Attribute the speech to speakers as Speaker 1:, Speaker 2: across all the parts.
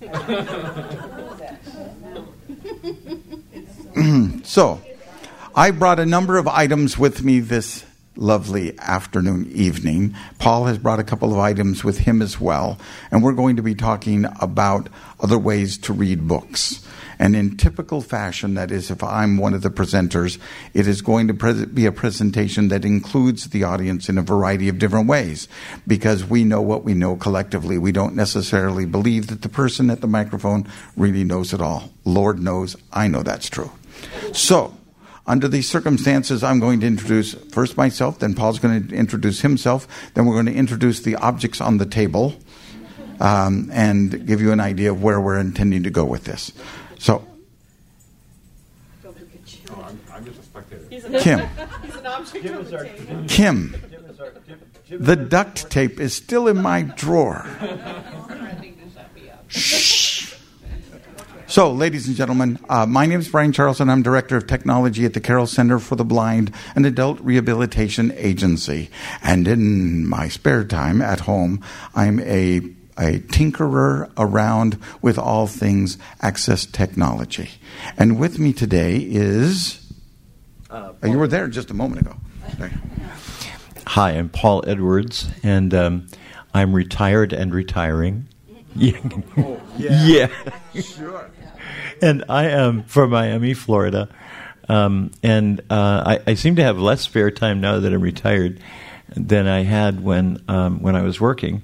Speaker 1: so, I brought a number of items with me this lovely afternoon, evening. Paul has brought a couple of items with him as well, and we're going to be talking about other ways to read books. And in typical fashion, that is, if I'm one of the presenters, it is going to pre- be a presentation that includes the audience in a variety of different ways because we know what we know collectively. We don't necessarily believe that the person at the microphone really knows it all. Lord knows I know that's true. So, under these circumstances, I'm going to introduce first myself, then Paul's going to introduce himself, then we're going to introduce the objects on the table um, and give you an idea of where we're intending to go with this. So,
Speaker 2: Oh, I'm, I'm just a spectator.
Speaker 1: Kim,
Speaker 3: He's an object on the table.
Speaker 1: Kim, the duct tape is still in my drawer. Shh. So, ladies and gentlemen, uh, my name is Brian Charlson, and I'm Director of Technology at the Carroll Center for the Blind, an adult rehabilitation agency. And in my spare time at home, I'm a a tinkerer around with all things access technology. And with me today is. Uh, you were there just a moment ago.
Speaker 4: Hi, I'm Paul Edwards, and um, I'm retired and retiring. Yeah.
Speaker 1: Oh,
Speaker 4: yeah.
Speaker 1: Sure.
Speaker 4: and I am from Miami, Florida. Um, and uh, I, I, seem to have less spare time now that I'm retired than I had when um, when I was working.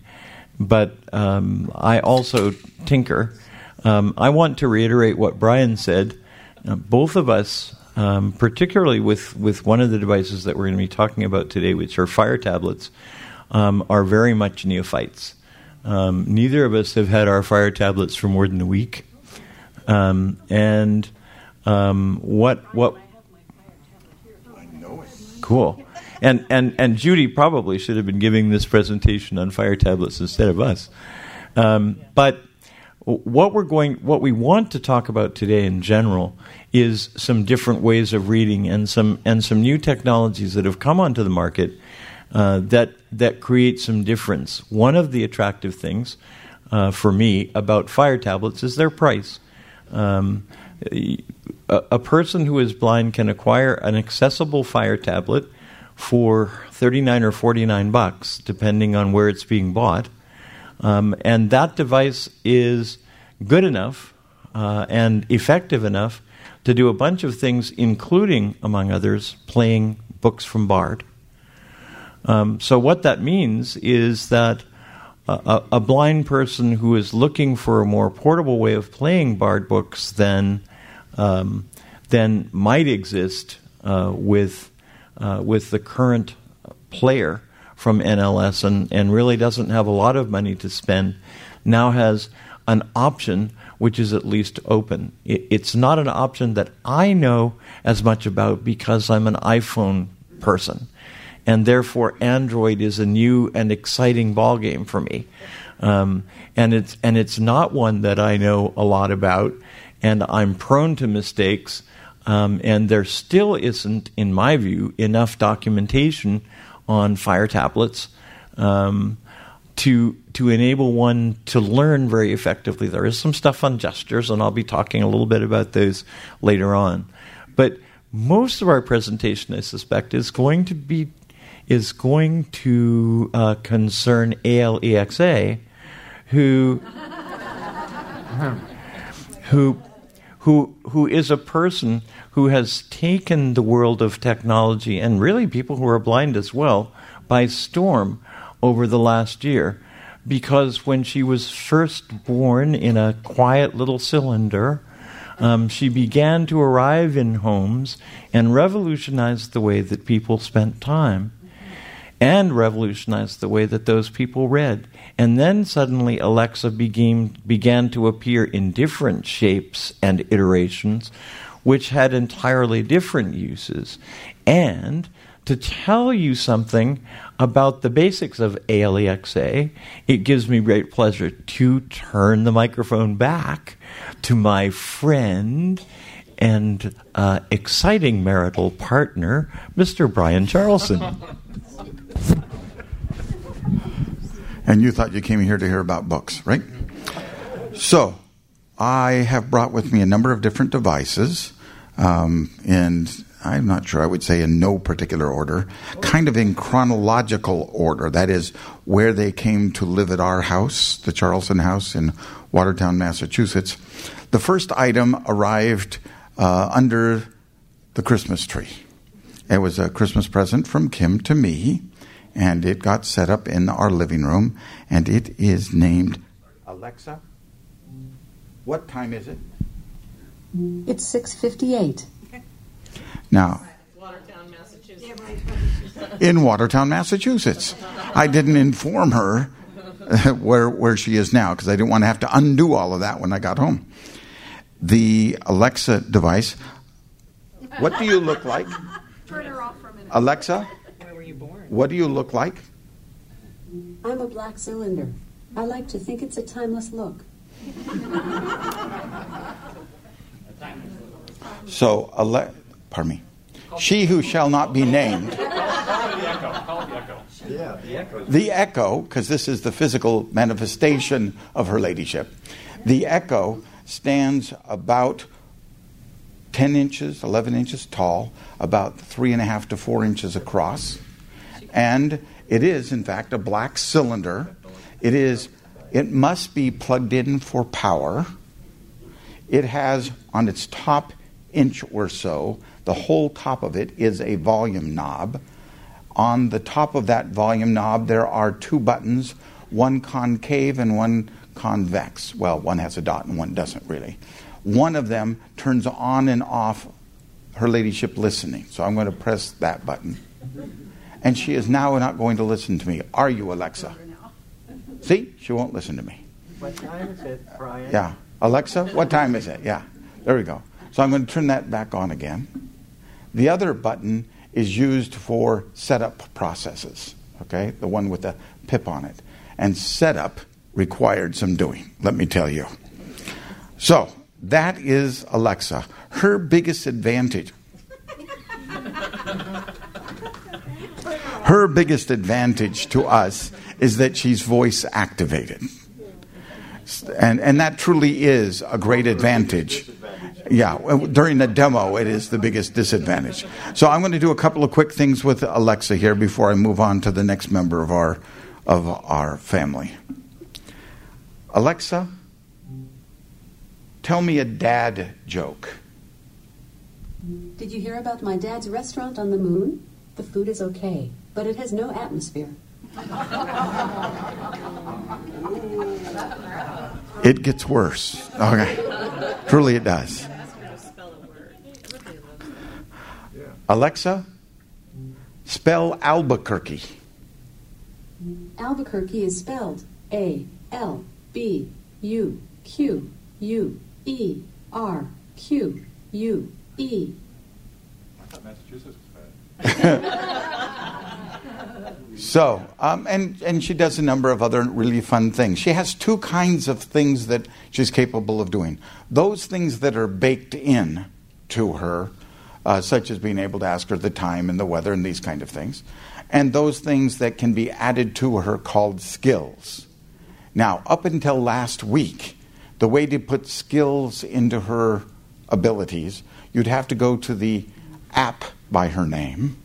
Speaker 4: But um, I also tinker. Um, I want to reiterate what Brian said. Uh, both of us, um, particularly with, with one of the devices that we're going to be talking about today, which are fire tablets, um, are very much neophytes. neither of us have had our fire tablets for more than a week. Um, and um, what what? Cool. And, and and Judy probably should have been giving this presentation on fire tablets instead of us. Um, but what we're going, what we want to talk about today in general is some different ways of reading and some and some new technologies that have come onto the market uh, that that create some difference. One of the attractive things uh, for me about fire tablets is their price. Um, a, a, person who is blind can acquire an accessible fire tablet for 39 or 49 bucks, depending on where it's being bought. Um, and that device is good enough uh, and effective enough to do a bunch of things, including, among others, playing books from Bard. Um, so, what that means is that a, a, blind person who is looking for a more portable way of playing Bard books than um, than might exist uh, with uh, with the current player from NLS and, and really doesn't have a lot of money to spend now has an option which is at least open. It, it's not an option that I know as much about because I'm an iPhone person and therefore Android is a new and exciting ballgame for me. Um, and it's and it's not one that I know a lot about, and I'm prone to mistakes. Um, and there still isn't, in my view, enough documentation on fire tablets um, to to enable one to learn very effectively. There is some stuff on gestures, and I'll be talking a little bit about those later on. But most of our presentation, I suspect, is going to be is going to uh, concern ALEXA, who who who who is a person who has taken the world of technology and really people who are blind as well by storm over the last year because when she was first born in a quiet little cylinder um, she began to arrive in homes and revolutionized the way that people spent time and revolutionized the way that those people read. And then suddenly Alexa began, began to appear in different shapes and iterations, which had entirely different uses. And to tell you something about the basics of ALEXA, it gives me great pleasure to turn the microphone back to my friend and uh, exciting marital partner, Mr. Brian Charlson.
Speaker 1: And you thought you came here to hear about books, right? So, I have brought with me a number of different devices, um, and I'm not sure I would say in no particular order, kind of in chronological order. That is, where they came to live at our house, the Charlson House in Watertown, Massachusetts. The first item arrived uh, under the Christmas tree. It was a Christmas present from Kim to me, and it got set up in our living room, and it is named Alexa. What time is it?
Speaker 5: It's 658.
Speaker 1: Now,
Speaker 3: Watertown, Massachusetts.
Speaker 1: in Watertown, Massachusetts. I didn't inform her uh, where where she is now because I didn't want to have to undo all of that when I got home. The Alexa device. What do you look like?
Speaker 2: Turn her off for a minute.
Speaker 1: Alexa,
Speaker 3: Where were you born?
Speaker 1: What do you look like?
Speaker 5: I'm a black cylinder. I like to think it's a timeless look.
Speaker 1: So, Ale- pardon me. She who shall not be named. The echo, because this is the physical manifestation of her ladyship. The echo stands about 10 inches, 11 inches tall, about three and a half to four inches across. And it is, in fact, a black cylinder. It is, it must be plugged in for power. It has on its top inch or so, the whole top of it is a volume knob. On the top of that volume knob, there are two buttons, one concave and one convex. Well, one has a dot and one doesn't really. One of them turns on and off her ladyship listening. So I'm going to press that button. And she is now not going to listen to me. Are you, Alexa? See? She won't listen to me.
Speaker 6: What time is it, Brian?
Speaker 1: Yeah. Alexa, what time is it? Yeah. There we go. So I'm going to turn that back on again. The other button is used for setup processes, okay? The one with the pip on it. And setup required some doing, let me tell you. So that is Alexa. Her biggest advantage. Her biggest advantage to us is that she's voice activated. And, and that truly is a great advantage. Yeah, during the demo, it is the biggest disadvantage. So I'm going to do a couple of quick things with Alexa here before I move on to the next member of our of our family. Alexa, tell me a dad joke.
Speaker 5: Did you hear about my dad's restaurant on the moon? The food is okay, but it has no atmosphere.
Speaker 1: It gets worse. Okay, truly it does.
Speaker 3: Ask her to spell a word. Everybody loves it.
Speaker 1: Alexa, spell Albuquerque.
Speaker 5: Albuquerque is spelled A L B U Q U E R Q U E.
Speaker 7: I thought Massachusetts was A L B U Q U E R Q U E.
Speaker 1: So, um, and and she does a number of other really fun things. She has two kinds of things that she's capable of doing. Those things that are baked in to her, uh, such as being able to ask her the time and the weather and these kind of things, and those things that can be added to her called skills. Now, up until last week, the way to put skills into her abilities, you'd have to go to the app by her name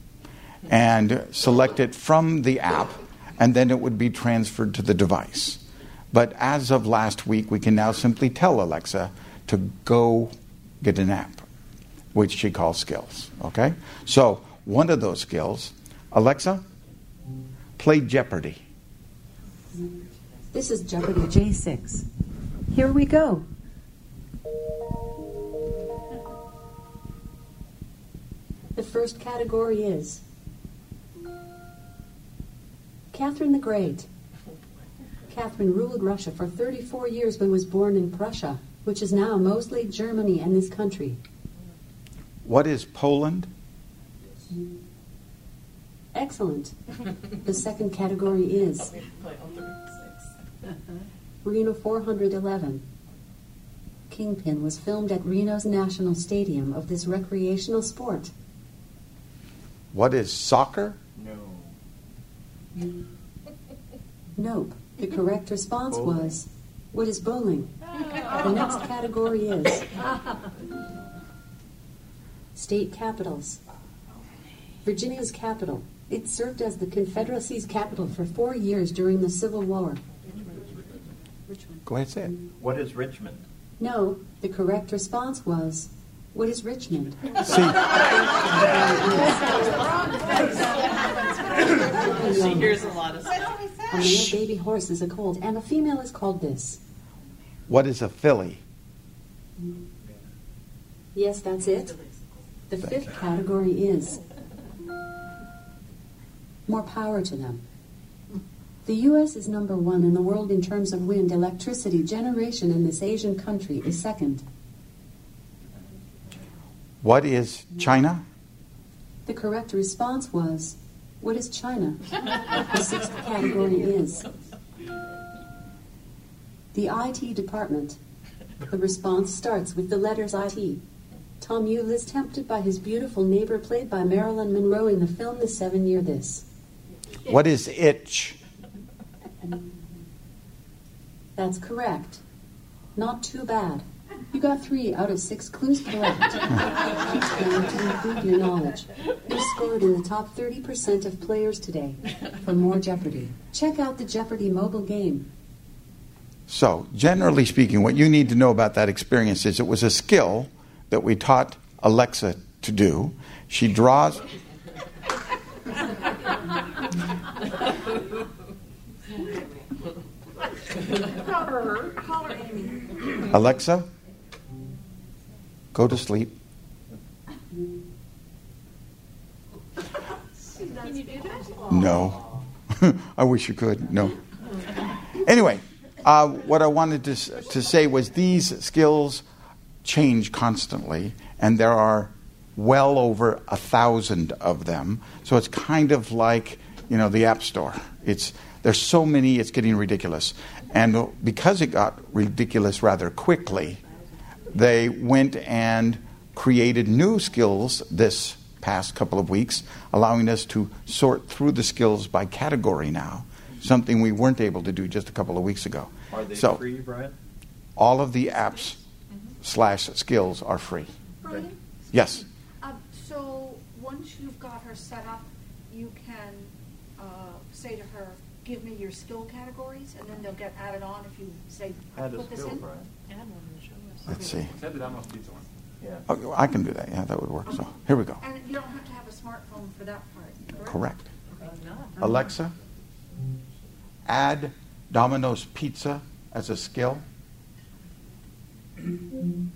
Speaker 1: and select it from the app, and then it would be transferred to the device. But as of last week, we can now simply tell Alexa to go get an app, which she calls skills. Okay? So, one of those skills, Alexa, play Jeopardy.
Speaker 5: This is Jeopardy J6. Here we go. The first category is Catherine the Great. Catherine ruled Russia for 34 years but was born in Prussia, which is now mostly Germany and this country.
Speaker 1: What is Poland?
Speaker 5: Excellent. The second category is Reno 411. Kingpin was filmed at Reno's National Stadium of this recreational sport.
Speaker 1: What is soccer?
Speaker 6: No.
Speaker 5: Nope. The correct response was What is bowling? The next category is state capitals. Virginia's capital. It served as the Confederacy's capital for four years during the Civil War.
Speaker 1: Go ahead, say it.
Speaker 4: What is Richmond?
Speaker 5: No, the correct response was what is Richmond?
Speaker 1: See,
Speaker 3: She hears a lot of stuff.
Speaker 5: A male baby horse is a colt, and a female is called this.
Speaker 1: what is a filly?
Speaker 5: Yes, that's it. The fifth category is more power to them. The U.S. is number one in the world in terms of wind electricity generation, and this Asian country is second.
Speaker 1: What is China?
Speaker 5: The correct response was What is China? The sixth category is the IT department. The response starts with the letters IT. Tom Ewell is tempted by his beautiful neighbor, played by Marilyn Monroe in the film The Seven Year This.
Speaker 1: What is itch?
Speaker 5: That's correct. Not too bad. You got three out of six clues correct. Keep going to improve your knowledge. You scored in the top 30% of players today. For more Jeopardy, check out the Jeopardy mobile game.
Speaker 1: So, generally speaking, what you need to know about that experience is it was a skill that we taught Alexa to do. She draws.
Speaker 2: Call her, call her Amy.
Speaker 1: Alexa, go to sleep.
Speaker 3: Can you do that?
Speaker 1: No. I wish you could. No. Anyway, uh, what I wanted to, to say was these skills change constantly, and there are well over a thousand of them. So it's kind of like you know the App Store. It's there's so many, it's getting ridiculous. And because it got ridiculous rather quickly, they went and created new skills this past couple of weeks, allowing us to sort through the skills by category now, something we weren't able to do just a couple of weeks ago.
Speaker 4: Are they
Speaker 1: so
Speaker 4: free, Brian?
Speaker 1: all of the apps slash skills are free.
Speaker 2: Brian?
Speaker 1: Yes.
Speaker 2: Um, so, once you've got her set up, you can uh, say to her, give me your skill categories, and then they'll get added on if you say,
Speaker 4: Add a
Speaker 2: put this in.
Speaker 4: Brian.
Speaker 3: Add one and show us.
Speaker 1: Let's see.
Speaker 7: Said the Domino's Pizza one.
Speaker 4: Yeah.
Speaker 1: Oh, I can do that. Yeah, that would work. So here we go.
Speaker 2: And you don't have to have a smartphone for that part,
Speaker 1: Correct.
Speaker 3: Uh, Not.
Speaker 1: Alexa, add Domino's Pizza as a skill.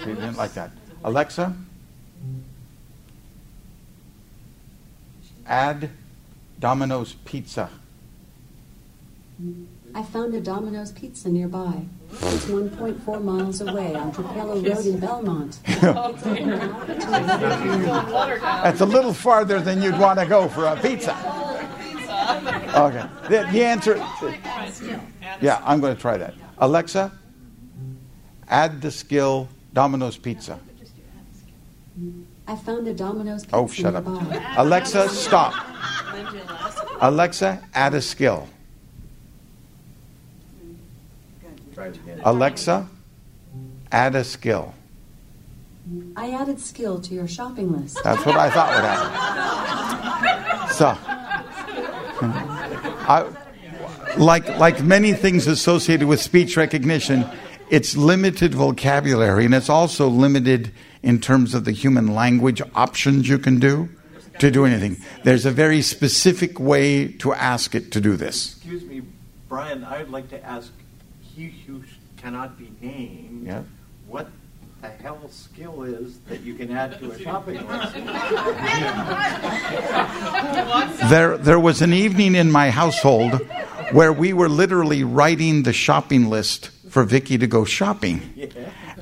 Speaker 1: She didn't like that. Alexa, add Domino's Pizza.
Speaker 5: I found a Domino's Pizza nearby. It's 1.4 miles away on Trapello Road in Belmont. It's open now to
Speaker 3: Water down.
Speaker 1: That's a little farther than you'd want to go for a pizza. Okay. The, the answer. Yeah, I'm going to try that. Alexa, add the skill Domino's Pizza.
Speaker 5: I found a Domino's oh, Pizza
Speaker 1: Oh, shut up. Alexa, stop.
Speaker 3: Lindsay will ask.
Speaker 1: Alexa, add a skill.
Speaker 4: Try it again.
Speaker 1: Alexa, add a skill.
Speaker 5: I added skill to your shopping list.
Speaker 1: That's what I thought would happen. So, I, like like many things associated with speech recognition, it's limited vocabulary and it's also limited in terms of the human language options you can do to do anything. There's a very specific way to ask it to do this.
Speaker 8: Excuse me, Brian, I'd like to ask he who cannot be named
Speaker 1: Yeah.
Speaker 8: what the hell skill is that you can add to a shopping list.
Speaker 1: There, there was an evening in my household where we were literally writing the shopping list for Vicky to go shopping.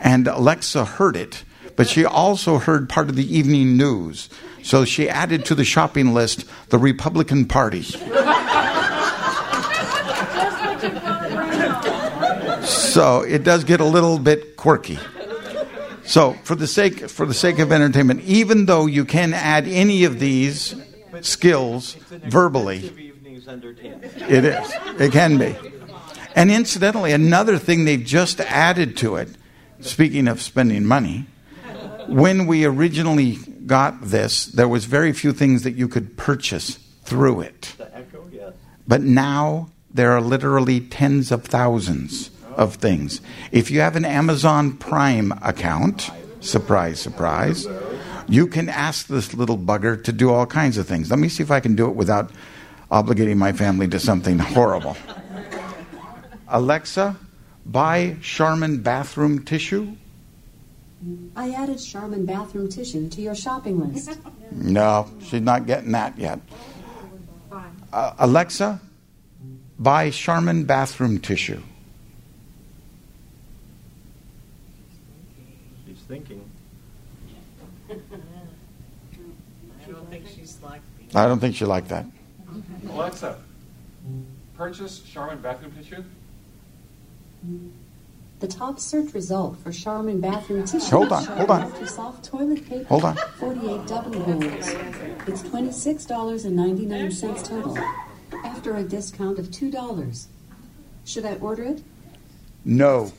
Speaker 1: And Alexa heard it, but she also heard part of the evening news. So she added to the shopping list the Republican Party. So it does get a little bit quirky. So for the sake for the sake of entertainment, even though you can add any of these skills verbally,
Speaker 8: expensive evening's entertainment.
Speaker 1: it is. It can be. And incidentally, another thing they've just added to it, speaking of spending money, when we originally got this, there was very few things that you could purchase through it.
Speaker 8: The echo, yes.
Speaker 1: But now there are literally tens of thousands of things. If you have an Amazon Prime account, surprise, surprise, you can ask this little bugger to do all kinds of things. Let me see if I can do it without obligating my family to something horrible. Alexa, buy Charmin bathroom tissue.
Speaker 5: I added Charmin bathroom tissue to your shopping list.
Speaker 1: No, she's not getting that yet. Uh, Alexa, buy Charmin bathroom tissue.
Speaker 8: She's thinking.
Speaker 3: I don't think she's like me.
Speaker 1: I don't think she liked that.
Speaker 7: Alexa, purchase Charmin bathroom tissue.
Speaker 5: The top search result for Charmin bathroom tissue
Speaker 1: Hold on, hold on.
Speaker 5: Ultra Soft toilet paper.
Speaker 1: Hold on.
Speaker 5: 48 double rolls. It's $26.99 total after a discount of $2. Should I order it?
Speaker 1: No.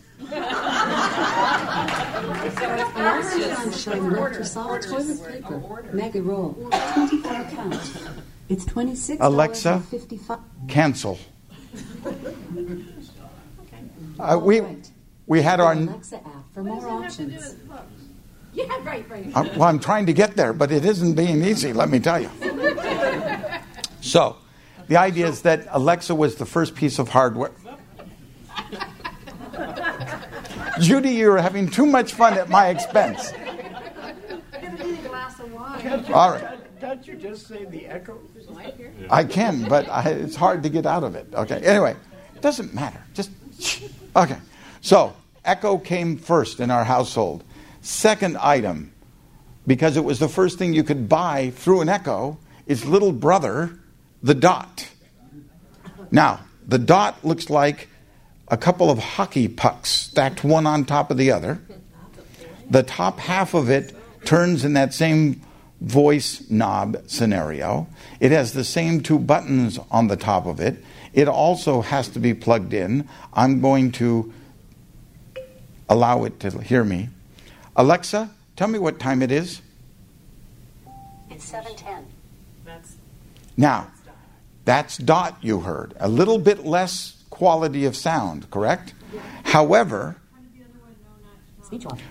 Speaker 5: I also found Charmin Ultra Soft toilet paper. Mega roll. 24 count. It's $26.55.
Speaker 1: Alexa? Cancel. Uh, we, we had our.
Speaker 5: Alexa app for more options.
Speaker 2: Yeah, right, right.
Speaker 1: Uh, well, I'm trying to get there, but it isn't being easy, let me tell you. So, the idea is that Alexa was the first piece of hardware. Judy, you're having too much fun at my expense.
Speaker 2: I'm gonna need a glass of wine.
Speaker 1: All right.
Speaker 8: Can't you just say the echo? Right here?
Speaker 1: I can, but I, it's hard to get out of it. Okay. Anyway, it doesn't matter. Just okay. So Echo came first in our household. Second item, because it was the first thing you could buy through an Echo, is little brother, the Dot. Now the Dot looks like a couple of hockey pucks stacked one on top of the other. The top half of it turns in that same voice knob scenario. It has the same two buttons on the top of it. It also has to be plugged in. I'm going to allow it to hear me. Alexa, tell me what time it is.
Speaker 5: It's 710.
Speaker 3: That's
Speaker 1: Now, that's dot you heard. A little bit less quality of sound, correct? However,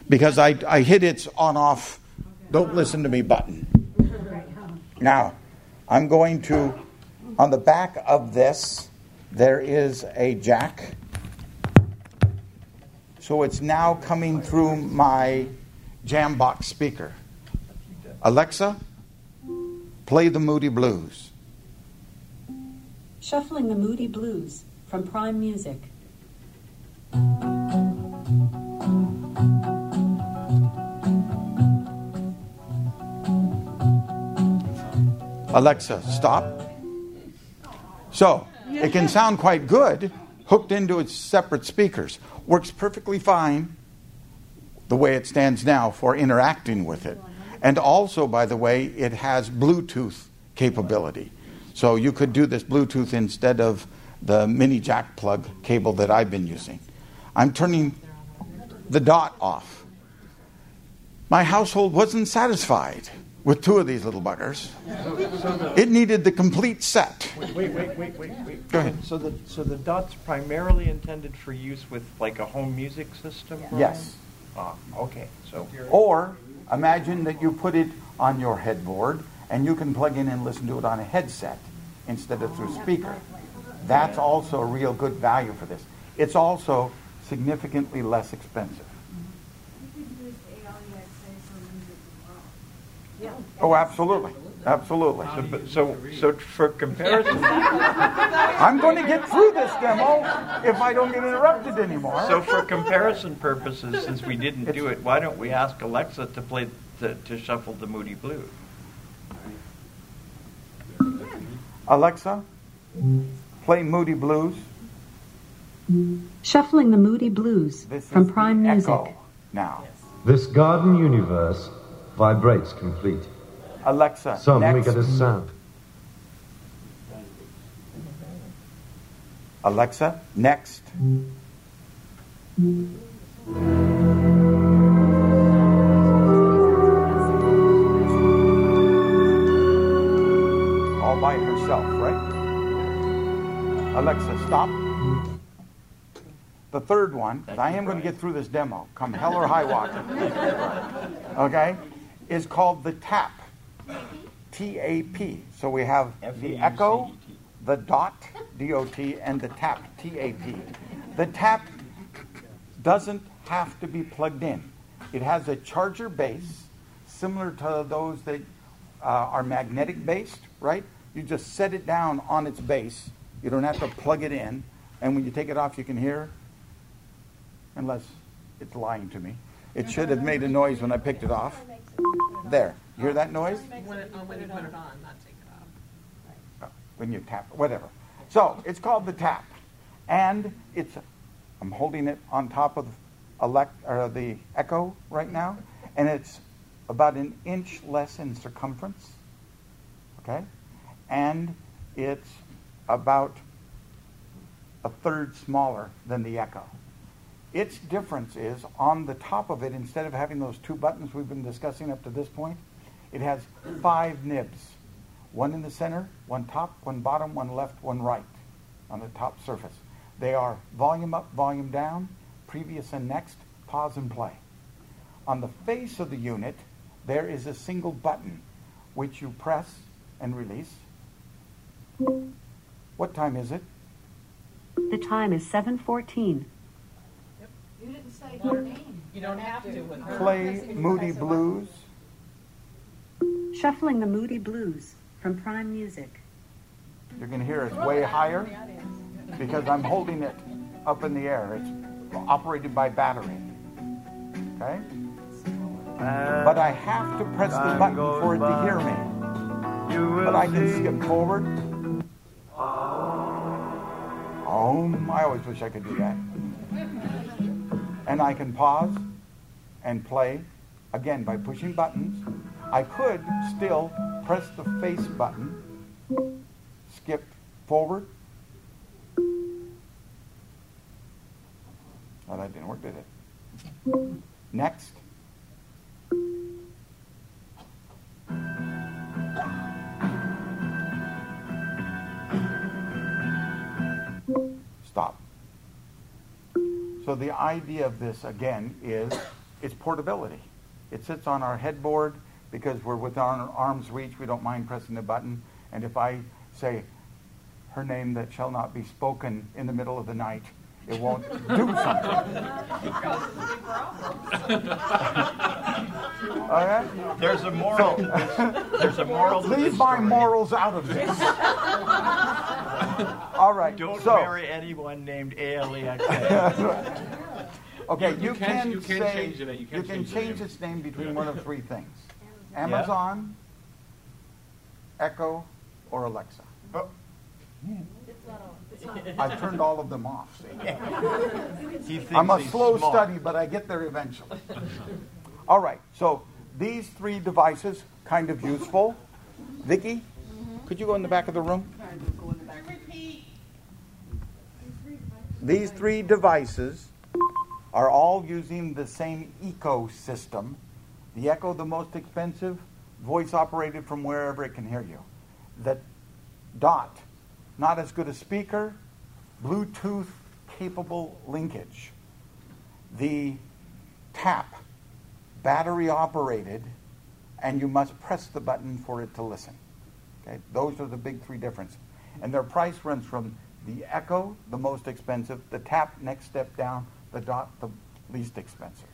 Speaker 1: because I, I hit its on off, don't listen to me button. Now, I'm going to, on the back of this, there is a jack. So it's now coming through my Jambox speaker. Alexa, play the Moody Blues.
Speaker 5: Shuffling the Moody Blues from Prime Music.
Speaker 1: Alexa, stop. So it can sound quite good hooked into its separate speakers. Works perfectly fine the way it stands now for interacting with it. And also, by the way, it has Bluetooth capability. So you could do this Bluetooth instead of the mini jack plug cable that I've been using. I'm turning the dot off. My household wasn't satisfied with two of these little buggers. It needed the complete set.
Speaker 8: Wait, wait, wait, wait, wait.
Speaker 1: Go ahead.
Speaker 8: So the, so the dot's primarily intended for use with like a home music system?
Speaker 1: Yes.
Speaker 8: Ah, okay, so.
Speaker 1: Or imagine that you put it on your headboard and you can plug in and listen to it on a headset instead of through speaker. That's also a real good value for this. It's also significantly less expensive. Oh, absolutely. Absolutely.
Speaker 8: So, so, so for comparison,
Speaker 1: I'm going to get through this demo if I don't get interrupted anymore.
Speaker 8: so for comparison purposes, since we didn't do it, why don't we ask Alexa to play, to, to shuffle the Moody Blues?
Speaker 1: Alexa, play Moody Blues.
Speaker 5: Shuffling the Moody Blues
Speaker 1: This
Speaker 5: from
Speaker 1: is the
Speaker 5: Prime Music.
Speaker 1: Echo now.
Speaker 9: This garden universe vibrates complete.
Speaker 1: Alexa,
Speaker 9: Suddenly
Speaker 1: next
Speaker 9: get a sound.
Speaker 1: Alexa, next. Alexa, stop. The third one, I am going to get through this demo, come hell or high water. Okay? Is called the TAP. T A P. So we have the echo, the dot, D O T, and the tap, T A P. The tap doesn't have to be plugged in. It has a charger base, similar to those that uh, are magnetic based, right? You just set it down on its base. You don't have to plug it in. And when you take it off, you can hear, unless it's lying to me. It should have made a noise when I picked it off. There. You hear that noise?
Speaker 3: When, it, oh, when you put it on, not take it off.
Speaker 1: when you tap, whatever. So it's called the tap, and it's. I'm holding it on top of elect, or the echo right now, and it's about an inch less in circumference. Okay, and it's about a third smaller than the echo. Its difference is on the top of it, instead of having those two buttons we've been discussing up to this point, it has five nibs one in the center, one top, one bottom, one left, one right on the top surface. They are volume up, volume down, previous and next, pause and play. On the face of the unit, there is a single button which you press and release. What time is it?
Speaker 5: The time is 7:14.
Speaker 2: You didn't say her name.
Speaker 3: You don't have to with her.
Speaker 1: Play Moody Blues.
Speaker 5: Shuffling the Moody Blues from Prime Music.
Speaker 1: You're going to hear it's way higher because I'm holding it up in the air. It's operated by battery. Okay? But I have to press the button for it to hear me. But I can skip forward. Oh, I always wish I could do that. And I can pause and play again by pushing buttons. I could still press the face button, skip forward. Oh, that didn't work, did it? Next. So the idea of this again is it's portability. It sits on our headboard because we're within our arm's reach. We don't mind pressing the button. And if I say her name that shall not be spoken in the middle of the night, it won't do something. Okay?
Speaker 8: There's a moral. there's a moral.
Speaker 1: Leave my
Speaker 8: story.
Speaker 1: morals out of this. All right.
Speaker 8: Don't
Speaker 1: so,
Speaker 8: marry anyone named Alexa.
Speaker 1: Okay,
Speaker 7: You-
Speaker 1: you,
Speaker 7: you can-
Speaker 1: can,
Speaker 7: you can
Speaker 1: say
Speaker 7: change it, you can change the
Speaker 1: change
Speaker 7: name.
Speaker 1: its name between one of three things: Amazon, Echo, or Alexa.
Speaker 8: Oh.
Speaker 1: I've turned all of them off. See?
Speaker 8: He
Speaker 1: I'm a slow
Speaker 8: smart.
Speaker 1: study, but I get there eventually. All right, so these three devices kind of useful. Vicki, could you go in the back of the room? These three devices are all using the same ecosystem. The Echo, the most expensive, voice operated from wherever it can hear you. The Dot, not as good a speaker, Bluetooth capable linkage. The Tap, battery operated, and you must press the button for it to listen. Okay, those are the big three differences. And their price runs from the Echo, the most expensive, the Tap, next step down, the Dot, the least expensive.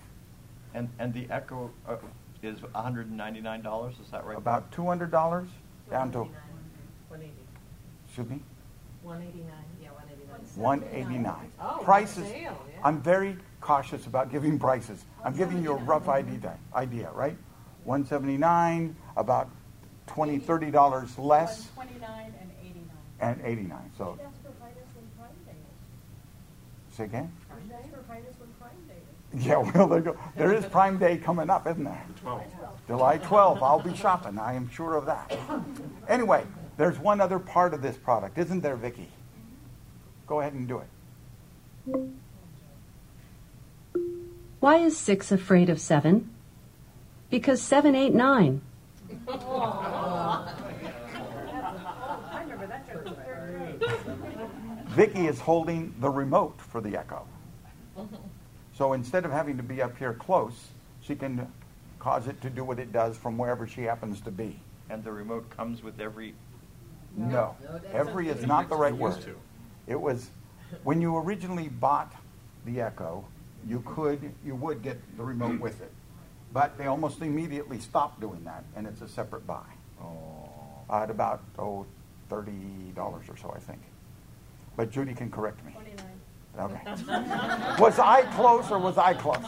Speaker 8: And and the Echo uh, is 199 dollars. Is that right?
Speaker 1: About two hundred dollars down to
Speaker 3: 180.
Speaker 1: excuse me,
Speaker 3: 189. Yeah, 189.
Speaker 1: one eighty nine.
Speaker 3: Oh,
Speaker 1: Prices.
Speaker 3: yeah.
Speaker 1: I'm very cautious about giving prices. I'm giving you a rough idea, idea, right? One seventy nine, about twenty, thirty dollars less,
Speaker 2: Twenty-nine and
Speaker 1: 89, so. Say again? Yeah, well, there, go. there is Prime Day coming up, isn't there?
Speaker 7: 12.
Speaker 1: July 12th. I'll be shopping. I am sure of that. Anyway, there's one other part of this product, isn't there, Vicki? Go ahead and do it.
Speaker 5: Why is 6 afraid of 7? Because 7 9.
Speaker 1: Vicki is holding the remote for the Echo. So instead of having to be up here close, she can cause it to do what it does from wherever she happens to be.
Speaker 4: And the remote comes with every.
Speaker 1: No, no every is not the right word. To. It was when you originally bought the Echo, you could you would get the remote with it, but they almost immediately stopped doing that, and it's a separate buy.
Speaker 4: Oh.
Speaker 1: At about oh, thirty dollars or so, I think. But Judy can correct me. Okay. was I close or was I close?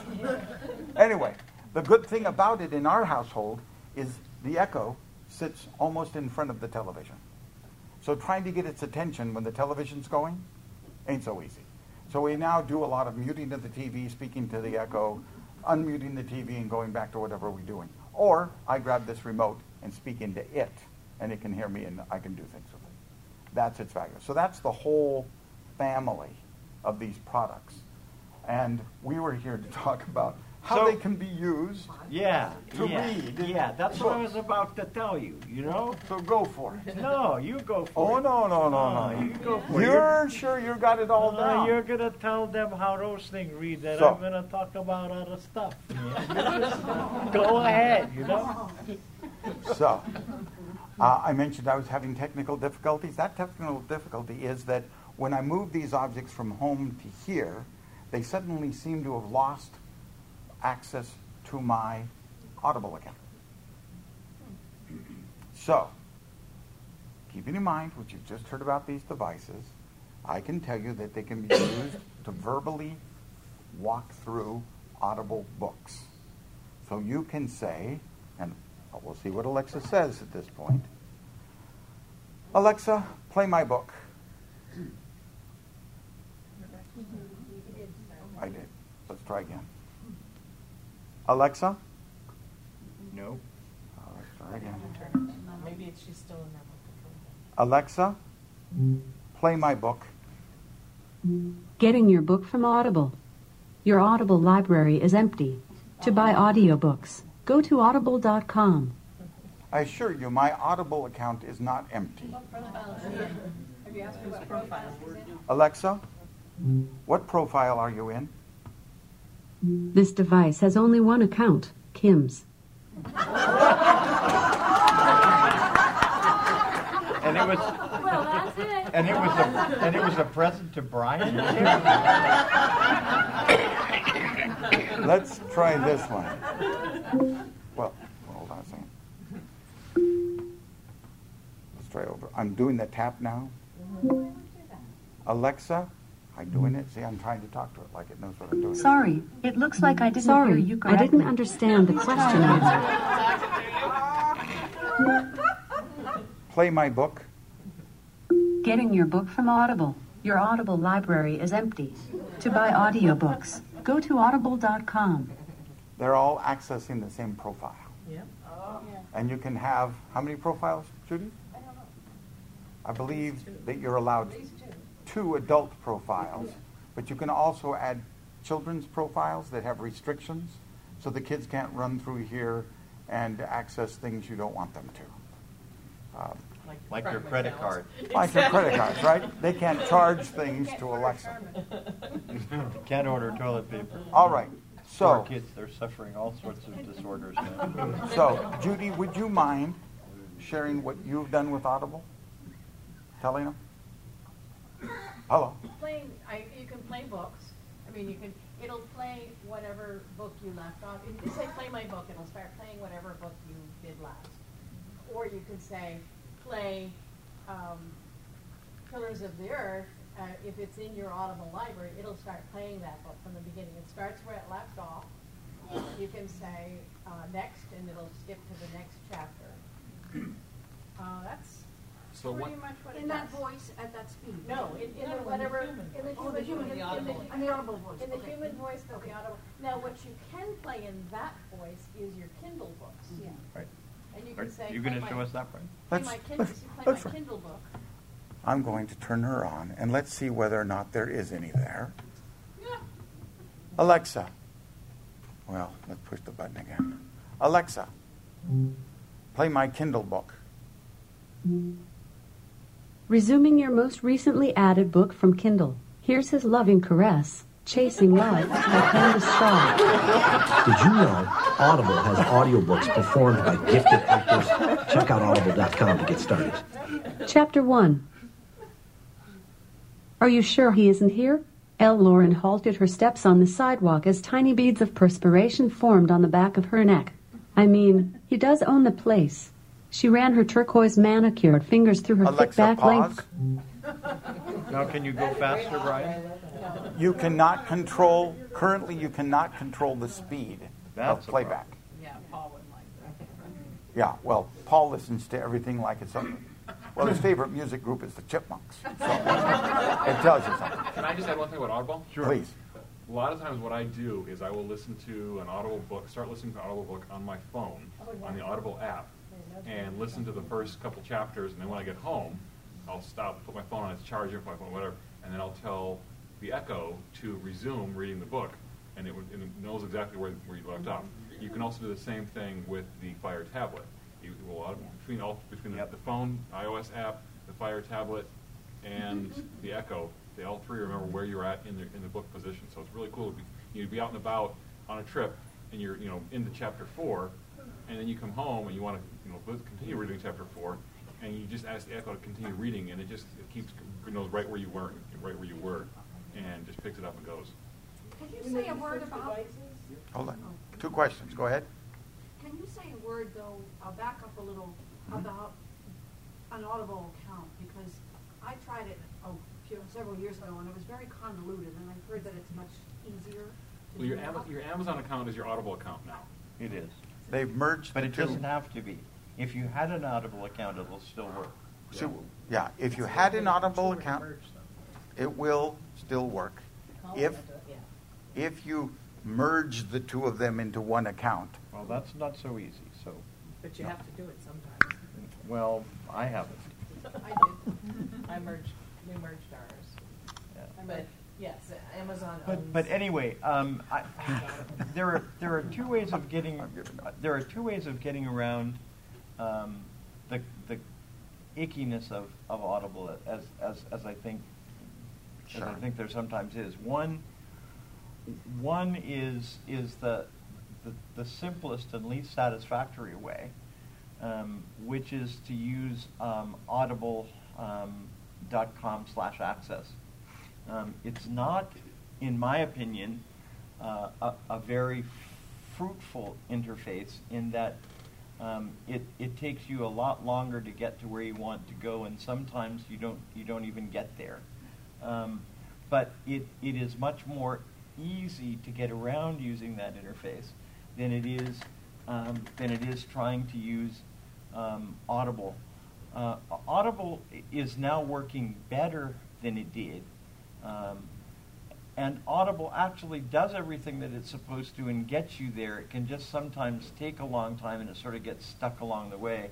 Speaker 1: Anyway, the good thing about it in our household is the echo sits almost in front of the television. So trying to get its attention when the television's going ain't so easy. So we now do a lot of muting of the TV, speaking to the echo, unmuting the TV, and going back to whatever we're doing. Or I grab this remote and speak into it, and it can hear me, and I can do things. That's its value. So that's the whole family of these products. And we were here to talk about how
Speaker 4: So-
Speaker 1: they can be used.
Speaker 4: Yeah.
Speaker 1: To
Speaker 4: yeah,
Speaker 1: read.
Speaker 4: Yeah, that's what I was about to tell you. You know.
Speaker 1: So go for it.
Speaker 4: No, you go for
Speaker 1: Oh
Speaker 4: it.
Speaker 1: no no no
Speaker 4: No,
Speaker 1: no!
Speaker 4: you go for it.
Speaker 1: You're sure you got it all
Speaker 10: Uh,
Speaker 1: down?
Speaker 10: you're gonna tell them how those things read, and
Speaker 1: So-
Speaker 10: I'm gonna talk about other stuff. man. You just go ahead, you know.
Speaker 1: So, uh, I mentioned I was having technical difficulties. That technical difficulty is that when I move these objects from home to here, they suddenly seem to have lost access to my Audible account. So, keeping in mind what you've just heard about these devices, I can tell you that they can be used to verbally walk through Audible books. So you can say, and we'll see what Alexa says at this point. Alexa, play my book. I did. Let's try again. Alexa?
Speaker 4: No.
Speaker 1: Uh, let's try again.
Speaker 11: Maybe it's, she's still in that book.
Speaker 1: Alexa, play my book.
Speaker 5: Getting your book from Audible. Your Audible library is empty. To buy audiobooks, go to audible.com.
Speaker 1: I assure you, my Audible account is not empty.
Speaker 11: Have you asked whose profile?
Speaker 1: Alexa, what profile are you in?
Speaker 5: This device has only one account, Kim's.
Speaker 4: And it was.
Speaker 11: Well, that's it.
Speaker 4: And it was a and it was a present to Brian.
Speaker 1: Let's try this one. Well, hold on a second. Let's try over. I'm doing the tap now. Alexa, I'm doing it. See, I'm trying to talk to it like it knows what I'm doing.
Speaker 5: Sorry, it looks like I didn't Sorry, hear you I didn't understand the question.
Speaker 1: Play my book.
Speaker 5: Getting your book from Audible. Your Audible library is empty. To buy audiobooks, go to audible.com.
Speaker 1: They're all accessing the same profile.
Speaker 11: Yep.
Speaker 1: And you can have how many profiles, Judy?
Speaker 2: I don't know.
Speaker 1: I believe that you're allowed two adult profiles, but you can also add children's profiles that have restrictions, so the kids can't run through here and access things you don't want them to. Um,
Speaker 4: Like your credit card.
Speaker 1: like your credit cards, right? They can't charge things to Alexa.
Speaker 4: Can't order toilet paper.
Speaker 1: All right.
Speaker 4: Poor
Speaker 1: So,
Speaker 4: kids, they're suffering all sorts of disorders now.
Speaker 1: so Judy, would you mind sharing what you've done with Audible? Telling them. Hello.
Speaker 3: Playing, I, you can play books. I mean, you can, it'll play whatever book you left off. If you say play my book, it'll start playing whatever book you did last. Or you could say, play um, Pillars of the Earth. Uh, if it's in your Audible library, it'll start playing that book from the beginning. It starts where it left off. You can say uh, next, and it'll skip to the next chapter. Uh, that's
Speaker 7: So what,
Speaker 3: pretty much what it
Speaker 2: In that
Speaker 3: does.
Speaker 2: voice, at that speed?
Speaker 3: No, in, in the whatever, in the
Speaker 2: Oh, the
Speaker 3: human,
Speaker 2: human,
Speaker 3: in the, in the,
Speaker 2: on the audible voice.
Speaker 3: in the
Speaker 2: okay.
Speaker 3: human voice, but the audible. Now, what you can play in that voice is your Kindle books.
Speaker 2: Yeah.
Speaker 4: Right.
Speaker 3: And you
Speaker 4: Are
Speaker 3: can say.
Speaker 4: you
Speaker 3: play
Speaker 4: going to show us that, Brian?
Speaker 3: Play
Speaker 1: Let's-
Speaker 3: my Kindle,
Speaker 1: let's-
Speaker 3: play
Speaker 1: let's
Speaker 3: my
Speaker 1: try.
Speaker 3: Kindle book.
Speaker 1: I'm going to turn her on and let's see whether or not there is any there. Alexa. Well, let's push the button again. Alexa, play my Kindle book.
Speaker 5: Resuming your most recently added book from Kindle. Here's his loving caress, Chasing Love by Candace Shaw.
Speaker 9: Did you know Audible has audiobooks performed by gifted actors? Check out audible.com to get started.
Speaker 5: Chapter 1 Are you sure he isn't here? L. Lauren halted her steps on the sidewalk as tiny beads of perspiration formed on the back of her neck. I mean, he does own the place. She ran her turquoise manicured fingers through her thick
Speaker 1: Alexa,
Speaker 5: back
Speaker 1: pause.
Speaker 5: length.
Speaker 4: Now, can you go faster, Brian?
Speaker 1: You cannot control, currently, you cannot control the speed
Speaker 4: That's
Speaker 1: of playback.
Speaker 12: Yeah, Paul wouldn't like that.
Speaker 1: Yeah, well, Paul listens to everything like it's something. Well, his favorite music group is the Chipmunks. So it tells you something.
Speaker 7: Can I just add one thing about Audible? Sure.
Speaker 1: Please.
Speaker 7: A lot of times, what I do is I will listen to an Audible book, start listening to an Audible book on my phone, oh, on the Audible app, and listen to the first couple chapters. And then when I get home, I'll stop, put my phone on its charger, put my phone, whatever, and then I'll tell the Echo to resume reading the book, and it, would, and it knows exactly where, where you left off. You can also do the same thing with the Fire tablet. You will auto- between all between the, the phone, iOS app, the Fire tablet, and mm-hmm. the Echo. They all three remember where you're at in the in the book position. So it's really cool. to be- You'd be out and about on a trip, and you're you know into chapter four, and then you come home and you want to you know continue reading chapter four, and you just ask the Echo to continue reading, and it just it keeps it knows right where you were, right where you were, and just picks it up and goes.
Speaker 2: Can you say a word about,
Speaker 1: Hold on. Oh. Two questions. Go ahead.
Speaker 2: can you say a word though, I'll back up a little mm-hmm. about an Audible account? Because I tried it oh, a few, several years ago and it was very convoluted and I've heard that it's much easier to
Speaker 7: Well, your
Speaker 2: do
Speaker 7: Ama- your Amazon account is your Audible account now.
Speaker 4: It is.
Speaker 1: They've merged
Speaker 4: But
Speaker 1: the
Speaker 4: it
Speaker 1: two.
Speaker 4: doesn't have to be. If you had an Audible account, it'll still work.
Speaker 1: So, yeah, if you had an Audible account, it will still work. If, if you merge the two of them into one account,
Speaker 4: Well, that's not so easy, so,
Speaker 3: But you have to do it sometimes.
Speaker 4: well, I haven't.
Speaker 3: I did. I merged, we merged ours.
Speaker 4: Yeah.
Speaker 3: But, yes, Amazon
Speaker 4: But,
Speaker 3: owns.
Speaker 4: but anyway, um, I, there are there are two ways of getting there are two ways of getting around um, the the ickiness of, of Audible as, as as I think as I think there sometimes is. One one is is the the, the simplest and least satisfactory way, um, which is to use um, audible.com slash access. Um, it's not, in my opinion, uh, a, a very fruitful interface in that um, it, it takes you a lot longer to get to where you want to go, and sometimes you don't you don't even get there. Um, but it, it is much more easy to get around using that interface than it is um, than it is trying to use um, Audible. Uh, Audible is now working better than it did. Um, and Audible actually does everything that it's supposed to and gets you there. It can just sometimes take a long time and it sort of gets stuck along the way.